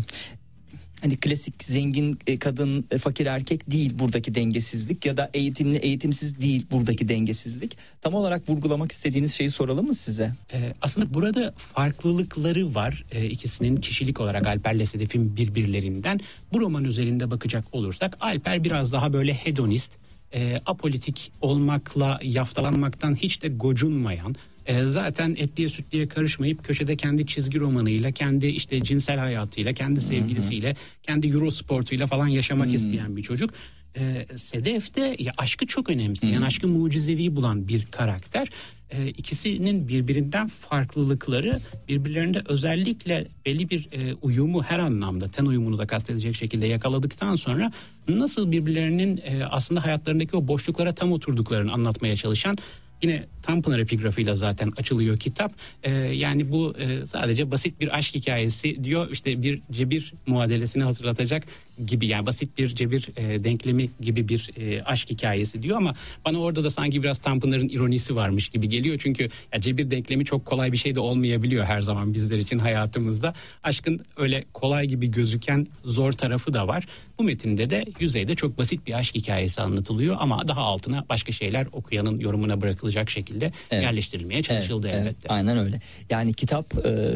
hani klasik zengin e, kadın e, fakir erkek değil buradaki dengesizlik ya da eğitimli eğitimsiz değil buradaki dengesizlik. Tam olarak vurgulamak istediğiniz şeyi soralım mı size? Ee, aslında burada farklılıkları var ee, ikisinin kişilik olarak Alper'le Sedef'in birbirlerinden. Bu roman üzerinde bakacak olursak Alper biraz daha böyle hedonist e, apolitik olmakla yaftalanmaktan hiç de gocunmayan e, zaten etliye sütliye karışmayıp köşede kendi çizgi romanıyla kendi işte cinsel hayatıyla kendi sevgilisiyle kendi Eurosportuyla falan yaşamak hmm. isteyen bir çocuk. E, Sedef'te ya aşkı çok önemseyen, hmm. aşkı mucizevi bulan bir karakter e, ikisinin birbirinden farklılıkları birbirlerinde özellikle belli bir e, uyumu her anlamda ten uyumunu da kastedecek şekilde yakaladıktan sonra nasıl birbirlerinin e, aslında hayatlarındaki o boşluklara tam oturduklarını anlatmaya çalışan Yine Tanpınar epigrafıyla zaten açılıyor kitap. Ee, yani bu e, sadece basit bir aşk hikayesi diyor. İşte bir cebir muadelesini hatırlatacak gibi yani basit bir cebir e, denklemi gibi bir e, aşk hikayesi diyor ama bana orada da sanki biraz Tanpınar'ın ironisi varmış gibi geliyor. Çünkü ya cebir denklemi çok kolay bir şey de olmayabiliyor her zaman bizler için hayatımızda. Aşkın öyle kolay gibi gözüken zor tarafı da var. Bu metinde de yüzeyde çok basit bir aşk hikayesi anlatılıyor ama daha altına başka şeyler okuyanın yorumuna bırakılacak şekilde evet. yerleştirilmeye çalışıldı evet, elbette. Evet, aynen öyle. Yani kitap e,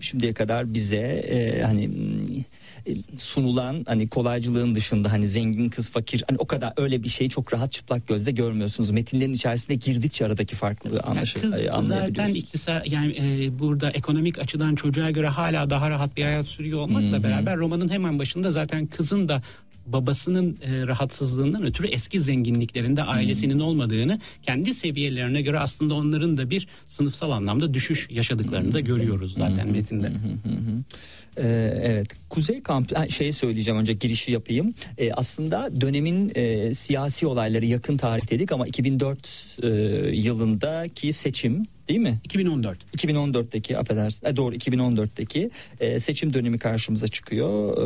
şimdiye kadar bize e, hani sunulan hani kolaycılığın dışında hani zengin kız fakir hani o kadar öyle bir şey çok rahat çıplak gözle görmüyorsunuz. Metinlerin içerisinde girdikçe aradaki farklılığı anlaşılıyor. Kız zaten iktisat yani e, burada ekonomik açıdan çocuğa göre hala daha rahat bir hayat sürüyor olmakla Hı-hı. beraber romanın hemen başında zaten kızın da babasının e, rahatsızlığından ötürü eski zenginliklerinde ailesinin hmm. olmadığını kendi seviyelerine göre aslında onların da bir sınıfsal anlamda düşüş yaşadıklarını da görüyoruz zaten hmm. metinde. Hmm. Ee, evet Kuzey Kamp şey söyleyeceğim önce girişi yapayım. Ee, aslında dönemin e, siyasi olayları yakın tarih dedik ama 2004 e, yılındaki seçim değil mi? 2014. 2014'teki affedersin. E, doğru 2014'teki e, seçim dönemi karşımıza çıkıyor. E,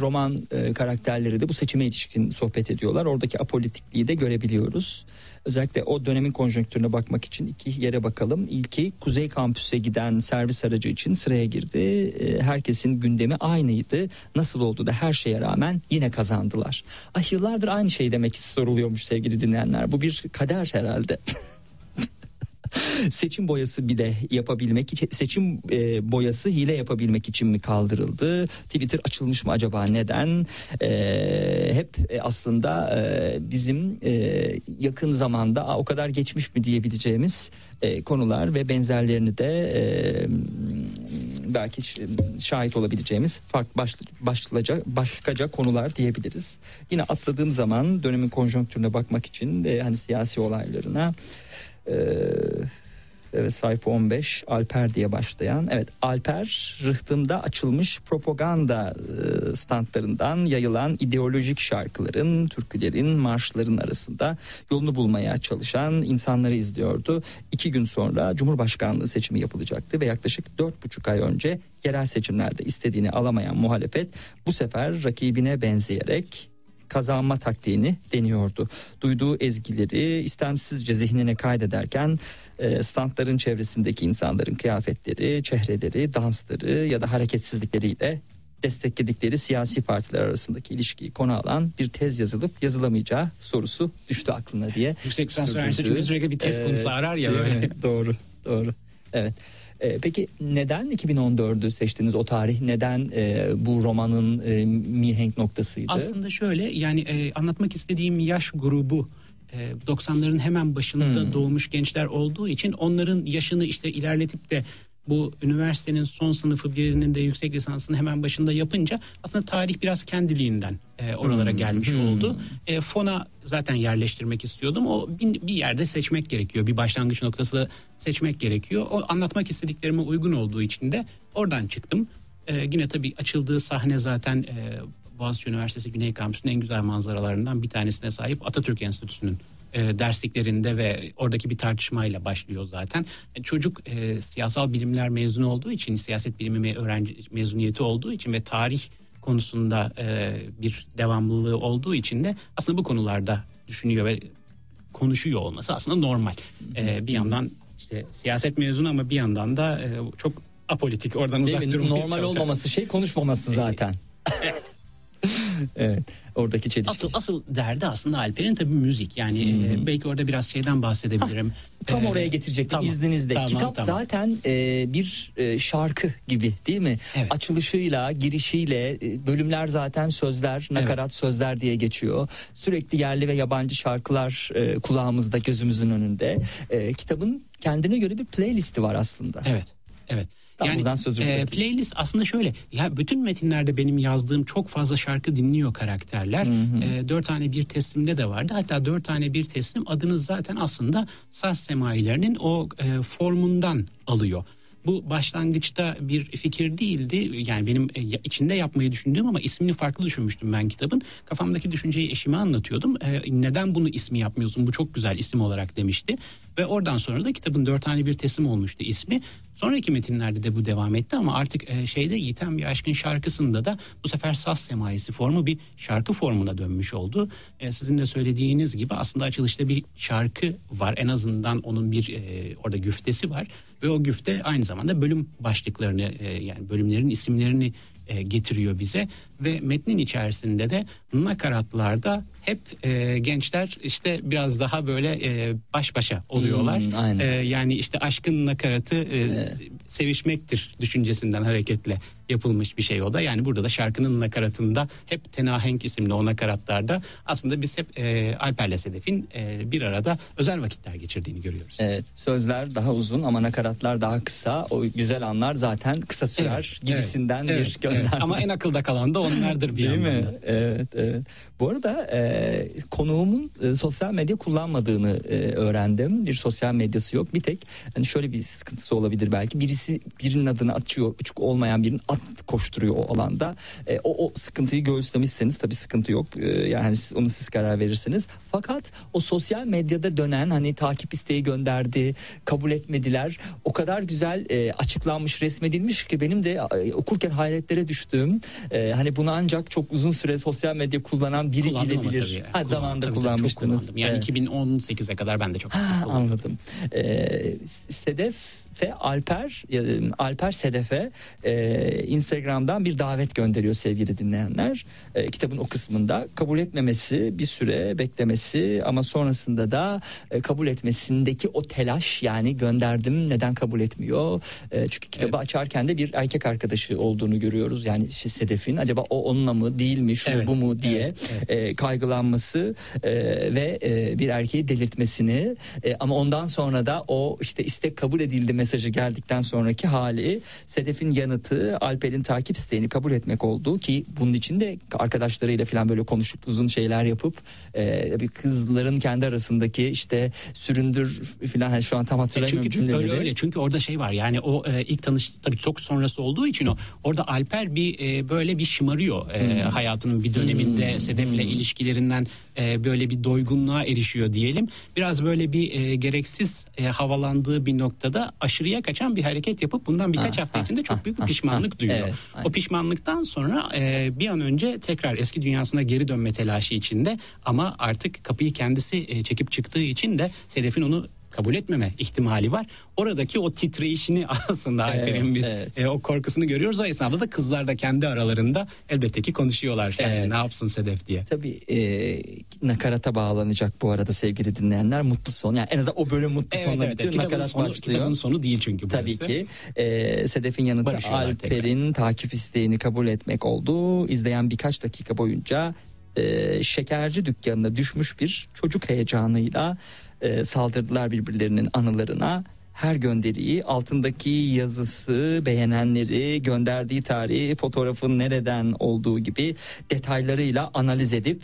roman e, karakterleri de bu seçime ilişkin sohbet ediyorlar. Oradaki apolitikliği de görebiliyoruz. Özellikle o dönemin konjonktürüne bakmak için iki yere bakalım. İlki Kuzey Kampüs'e giden servis aracı için sıraya girdi. E, herkesin gündemi aynıydı. Nasıl oldu da her şeye rağmen yine kazandılar. Ay yıllardır aynı şey demek soruluyormuş sevgili dinleyenler. Bu bir kader herhalde. seçim boyası bile yapabilmek için seçim e, boyası hile yapabilmek için mi kaldırıldı? Twitter açılmış mı acaba neden? E, hep e, aslında e, bizim e, yakın zamanda o kadar geçmiş mi diyebileceğimiz e, konular ve benzerlerini de e, belki şahit olabileceğimiz farklı baş, başlıca, başkaca konular diyebiliriz. Yine atladığım zaman dönemin konjonktürüne bakmak için ve hani siyasi olaylarına ee, evet sayfa 15 Alper diye başlayan. Evet Alper rıhtımda açılmış propaganda e, standlarından yayılan ideolojik şarkıların, türkülerin, marşların arasında yolunu bulmaya çalışan insanları izliyordu. İki gün sonra Cumhurbaşkanlığı seçimi yapılacaktı ve yaklaşık dört buçuk ay önce yerel seçimlerde istediğini alamayan muhalefet bu sefer rakibine benzeyerek kazanma taktiğini deniyordu. Duyduğu ezgileri istemsizce zihnine kaydederken e, standların çevresindeki insanların kıyafetleri, çehreleri, dansları ya da hareketsizlikleriyle destekledikleri siyasi partiler arasındaki ilişkiyi konu alan bir tez yazılıp yazılamayacağı sorusu düştü aklına diye. Yüksek lisans öğrencisi çünkü sürekli bir tez konusu arar ya böyle. doğru, doğru. Evet. E, peki neden 2014'ü seçtiniz o tarih? Neden e, bu romanın e, mihenk noktasıydı? Aslında şöyle yani e, anlatmak istediğim yaş grubu 90'ların e, hemen başında hmm. doğmuş gençler olduğu için onların yaşını işte ilerletip de bu üniversitenin son sınıfı birinin de yüksek lisansını hemen başında yapınca aslında tarih biraz kendiliğinden e, oralara hmm. gelmiş hmm. oldu. E, fona zaten yerleştirmek istiyordum. O bir, bir yerde seçmek gerekiyor. Bir başlangıç noktası seçmek gerekiyor. O anlatmak istediklerime uygun olduğu için de oradan çıktım. E, yine tabii açıldığı sahne zaten e, Boğaziçi Üniversitesi Güney Kampüsü'nün en güzel manzaralarından bir tanesine sahip Atatürk Enstitüsü'nün e, dersliklerinde ve oradaki bir tartışmayla başlıyor zaten. E, çocuk e, siyasal bilimler mezunu olduğu için, siyaset bilimi öğrenci mezuniyeti olduğu için ve tarih konusunda e, bir devamlılığı olduğu için de aslında bu konularda düşünüyor ve konuşuyor olması aslında normal. E, bir yandan işte siyaset mezunu ama bir yandan da e, çok apolitik oradan uzak durmaya Normal olmaması şey konuşmaması zaten. evet. evet. Oradaki çelişki. Asıl asıl derdi aslında Alper'in tabii müzik. Yani hmm. belki orada biraz şeyden bahsedebilirim. Ha, tam ee, oraya getirecektim tamam, izninizle. Tamam, Kitap tamam. zaten e, bir e, şarkı gibi değil mi? Evet. Açılışıyla, girişiyle e, bölümler zaten sözler, nakarat evet. sözler diye geçiyor. Sürekli yerli ve yabancı şarkılar e, kulağımızda, gözümüzün önünde. E, kitabın kendine göre bir playlisti var aslında. Evet. Evet. Tam yani sözü e, playlist aslında şöyle ya bütün metinlerde benim yazdığım çok fazla şarkı dinliyor karakterler. Hı hı. E, dört tane bir teslimde de vardı. Hatta dört tane bir teslim adını zaten aslında saz semailerinin o e, formundan alıyor. Bu başlangıçta bir fikir değildi. Yani benim e, içinde yapmayı düşündüğüm ama ismini farklı düşünmüştüm ben kitabın. Kafamdaki düşünceyi eşime anlatıyordum. Ee, neden bunu ismi yapmıyorsun? Bu çok güzel isim olarak demişti. Ve oradan sonra da kitabın dört tane bir teslim olmuştu ismi. Sonraki metinlerde de bu devam etti ama artık e, şeyde Yiğiten Bir Aşkın şarkısında da bu sefer saz semaisi formu bir şarkı formuna dönmüş oldu. E, sizin de söylediğiniz gibi aslında açılışta bir şarkı var. En azından onun bir e, orada güftesi var. Ve o güfte aynı zamanda bölüm başlıklarını e, yani bölümlerin isimlerini e, getiriyor bize ve metnin içerisinde de nakaratlarda hep e, gençler işte biraz daha böyle e, baş başa oluyorlar. Hmm, E, yani işte aşkın nakaratı e, evet. sevişmektir düşüncesinden hareketle yapılmış bir şey o da. Yani burada da şarkının nakaratında hep Tenahenk isimli o nakaratlarda aslında biz hep e, Alper'le Sedef'in e, bir arada özel vakitler geçirdiğini görüyoruz. Evet sözler daha uzun ama nakaratlar daha kısa. O güzel anlar zaten kısa sürer evet, gibisinden evet, bir evet, gönderme. Evet. Ama en akılda kalan da onlardır bir Değil anlamda. mi? Evet, evet. Bu arada e, konuğumun e, sosyal medya kullanmadığını e, öğrendim. Bir sosyal medyası yok. Bir tek hani şöyle bir sıkıntısı olabilir belki. Birisi birinin adını açıyor. Küçük olmayan birinin at koşturuyor o alanda. E, o, o sıkıntıyı göğüslemişseniz tabii sıkıntı yok. E, yani siz, onu siz karar verirsiniz. Fakat o sosyal medyada dönen hani takip isteği gönderdi, kabul etmediler. O kadar güzel e, açıklanmış, resmedilmiş ki benim de e, okurken hayretlere düştüğüm e, hani bunu ancak çok uzun süre sosyal medya kullanan biri Kullandım bilebilir. Ha, zamanında tabii, kullanmıştınız. Yani evet. 2018'e kadar ben de çok ha, anladım. Ee, Sedef ve Alper Alper Sedef'e e, Instagram'dan bir davet gönderiyor sevgili dinleyenler. E, kitabın o kısmında kabul etmemesi bir süre beklemesi ama sonrasında da e, kabul etmesindeki o telaş yani gönderdim neden kabul etmiyor? E, çünkü kitabı evet. açarken de bir erkek arkadaşı olduğunu görüyoruz. Yani Sedef'in acaba o onunla mı değil mi şu evet. bu mu diye evet. Evet. E, kaygılanması e, ve e, bir erkeği delirtmesini e, ama ondan sonra da o işte istek kabul edildi mesajı geldikten sonraki hali Sedef'in yanıtı Alper'in takip isteğini kabul etmek oldu ki bunun için de arkadaşlarıyla falan böyle konuşup uzun şeyler yapıp e, bir kızların kendi arasındaki işte süründür falan hani şu an tam hatırlamıyorum e çünkü, cümleleri. Öyle öyle çünkü orada şey var yani o e, ilk tanış tabii çok sonrası olduğu için o orada Alper bir e, böyle bir şımarıyor e, hmm. hayatının bir döneminde hmm. Sedef'le hmm. ilişkilerinden e, böyle bir doygunluğa erişiyor diyelim. Biraz böyle bir e, gereksiz e, havalandığı bir noktada aşırıya kaçan bir hareket yapıp bundan birkaç hafta içinde çok büyük bir pişmanlık duyuyor. Evet, o pişmanlıktan sonra e, bir an önce tekrar eski dünyasına geri dönme telaşı içinde ama artık kapıyı kendisi e, çekip çıktığı için de Sedef'in onu kabul etmeme ihtimali var. Oradaki o titreyişini aslında evet, Alper'in biz evet. e, o korkusunu görüyoruz. O esnada da kızlar da kendi aralarında elbette ki konuşuyorlar. Yani evet. ne yapsın Sedef diye. Tabii e, nakarata bağlanacak bu arada sevgili dinleyenler. Mutlu son. Yani en azından o bölüm mutlu evet, sonla evet, bitiyor. Evet. Nakarat sonu, başlıyor. Kitabın sonu değil çünkü burası. Tabii ki. E, Sedef'in yanıtı Alper'in takip isteğini kabul etmek oldu. İzleyen birkaç dakika boyunca e, şekerci dükkanına düşmüş bir çocuk heyecanıyla e, saldırdılar birbirlerinin anılarına. Her gönderiyi altındaki yazısı, beğenenleri, gönderdiği tarihi, fotoğrafın nereden olduğu gibi detaylarıyla analiz edip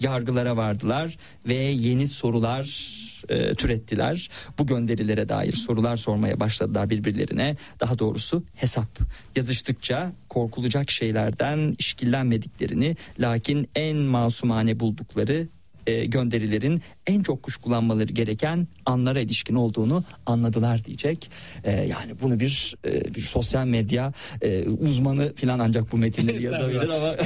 yargılara vardılar ve yeni sorular e, türettiler. Bu gönderilere dair sorular sormaya başladılar birbirlerine. Daha doğrusu hesap. Yazıştıkça korkulacak şeylerden işkillenmediklerini lakin en masumane buldukları e, gönderilerin en çok kuşkulanmaları gereken anlara ilişkin olduğunu anladılar diyecek. E, yani bunu bir, e, bir sosyal medya e, uzmanı falan ancak bu metinleri yazabilir ama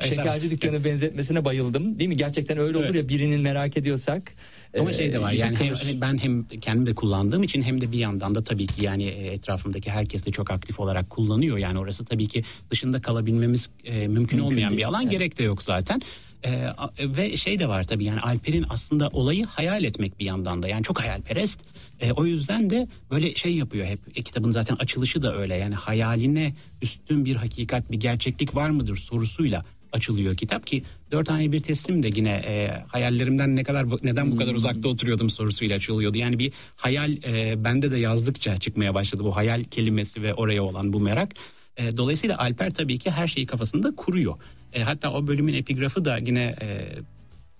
şekerci dükkanı benzetmesine bayıldım. Değil mi? Gerçekten öyle olur evet. ya birinin merak ediyorsak. Ama e, şey de var yani hem, hani ben hem kendim de kullandığım için hem de bir yandan da tabii ki yani etrafımdaki herkes de çok aktif olarak kullanıyor. Yani orası tabii ki dışında kalabilmemiz e, mümkün, mümkün olmayan değil. bir alan evet. gerek de yok zaten. Ee, ve şey de var tabii yani Alper'in aslında olayı hayal etmek bir yandan da yani çok hayalperest. Ee, o yüzden de böyle şey yapıyor hep e, kitabın zaten açılışı da öyle yani hayaline üstün bir hakikat bir gerçeklik var mıdır sorusuyla açılıyor kitap ki dört ay bir teslim de yine e, hayallerimden ne kadar neden bu kadar hmm. uzakta oturuyordum sorusuyla açılıyordu. Yani bir hayal e, bende de yazdıkça çıkmaya başladı bu hayal kelimesi ve oraya olan bu merak. E, dolayısıyla Alper tabii ki her şeyi kafasında kuruyor. E, hatta o bölümün epigrafı da yine e,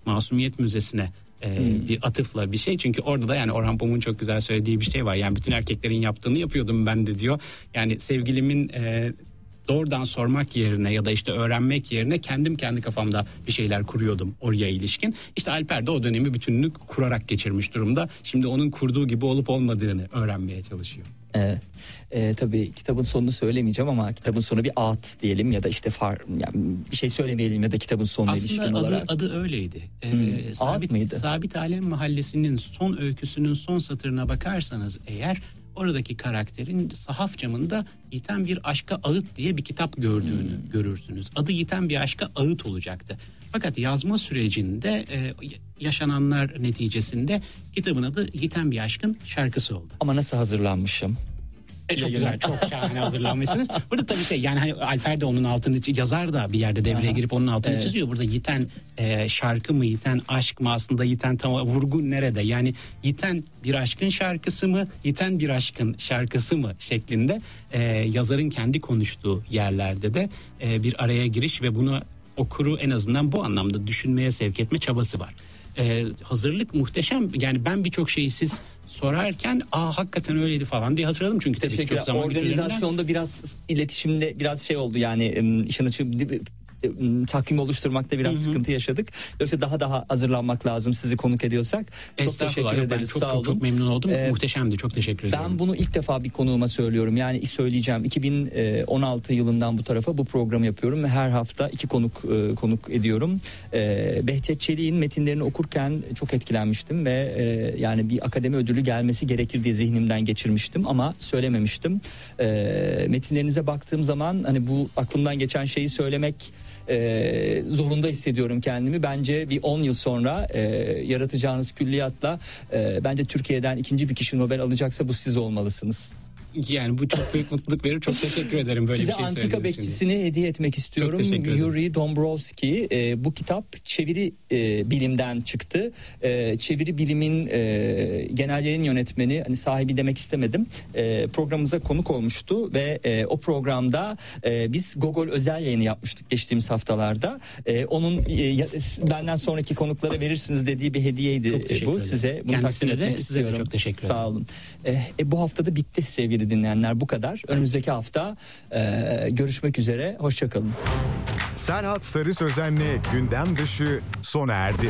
Masumiyet Müzesi'ne e, hmm. bir atıfla bir şey. Çünkü orada da yani Orhan Pamuk'un çok güzel söylediği bir şey var. Yani bütün erkeklerin yaptığını yapıyordum ben de diyor. Yani sevgilimin e, doğrudan sormak yerine ya da işte öğrenmek yerine kendim kendi kafamda bir şeyler kuruyordum oraya ilişkin. İşte Alper de o dönemi bütününü kurarak geçirmiş durumda. Şimdi onun kurduğu gibi olup olmadığını öğrenmeye çalışıyor. Evet. E, tabii kitabın sonunu söylemeyeceğim ama kitabın sonu bir at diyelim ya da işte far yani bir şey söylemeyelim ya da kitabın sonuna Aslında ilişkin adı, olarak. adı öyleydi. Ee, hmm. Sabit, mıydı? Sabit Alem Mahallesi'nin son öyküsünün son satırına bakarsanız eğer oradaki karakterin sahaf camında yiten bir aşka ağıt diye bir kitap gördüğünü hmm. görürsünüz. Adı yiten bir aşka ağıt olacaktı. Fakat yazma sürecinde e, yaşananlar neticesinde kitabın adı Yiten Bir Aşkın şarkısı oldu. Ama nasıl hazırlanmışım? E, çok güzel, çok şahane hazırlanmışsınız. Burada tabii şey yani hani Alper de onun altını yazar da bir yerde devreye girip onun altını evet. çiziyor. Burada yiten e, şarkı mı, yiten aşk mı aslında yiten tam vurgu nerede? Yani yiten bir aşkın şarkısı mı, yiten bir aşkın şarkısı mı şeklinde e, yazarın kendi konuştuğu yerlerde de e, bir araya giriş ve bunu okuru en azından bu anlamda düşünmeye sevk etme çabası var. Ee, hazırlık muhteşem. Yani ben birçok şeyi siz sorarken aa hakikaten öyleydi falan diye hatırladım çünkü tabii çok zaman Organizasyonda biraz iletişimde biraz şey oldu yani işin açı e, takvim oluşturmakta biraz Hı-hı. sıkıntı yaşadık. Yoksa daha daha hazırlanmak lazım sizi konuk ediyorsak. Çok teşekkür ederiz. Ben çok, Sağ çok, olun. çok memnun oldum. Ee, Muhteşemdi. Çok teşekkür ederim. Ben bunu ilk defa bir konuğuma söylüyorum. Yani söyleyeceğim. 2016 yılından bu tarafa bu programı yapıyorum ve her hafta iki konuk e, konuk ediyorum. Ee, Behçet Çelik'in metinlerini okurken çok etkilenmiştim ve e, yani bir akademi ödülü gelmesi gerekir diye zihnimden geçirmiştim ama söylememiştim. Ee, metinlerinize baktığım zaman hani bu aklımdan geçen şeyi söylemek e, zorunda hissediyorum kendimi. Bence bir 10 yıl sonra e, yaratacağınız külliyatla e, bence Türkiye'den ikinci bir kişi Nobel alacaksa bu siz olmalısınız. Yani bu çok büyük mutluluk verir. Çok teşekkür ederim böyle Size bir şey antika bekçisini şimdi. hediye etmek istiyorum. Yuri Dombrowski. E, bu kitap çeviri e, bilimden çıktı. E, çeviri bilimin e, genel yayın yönetmeni hani sahibi demek istemedim. E, programımıza konuk olmuştu ve e, o programda e, biz Gogol özel yayını yapmıştık geçtiğimiz haftalarda. E, onun e, benden sonraki konuklara verirsiniz dediği bir hediyeydi çok bu size. Bunu Kendisine de size de çok teşekkür ederim. Sağ olun. E, e, bu haftada bitti sevgili dinleyenler bu kadar. Önümüzdeki hafta e, görüşmek üzere. Hoşçakalın. Serhat Sarı Sözen'le gündem dışı sona erdi.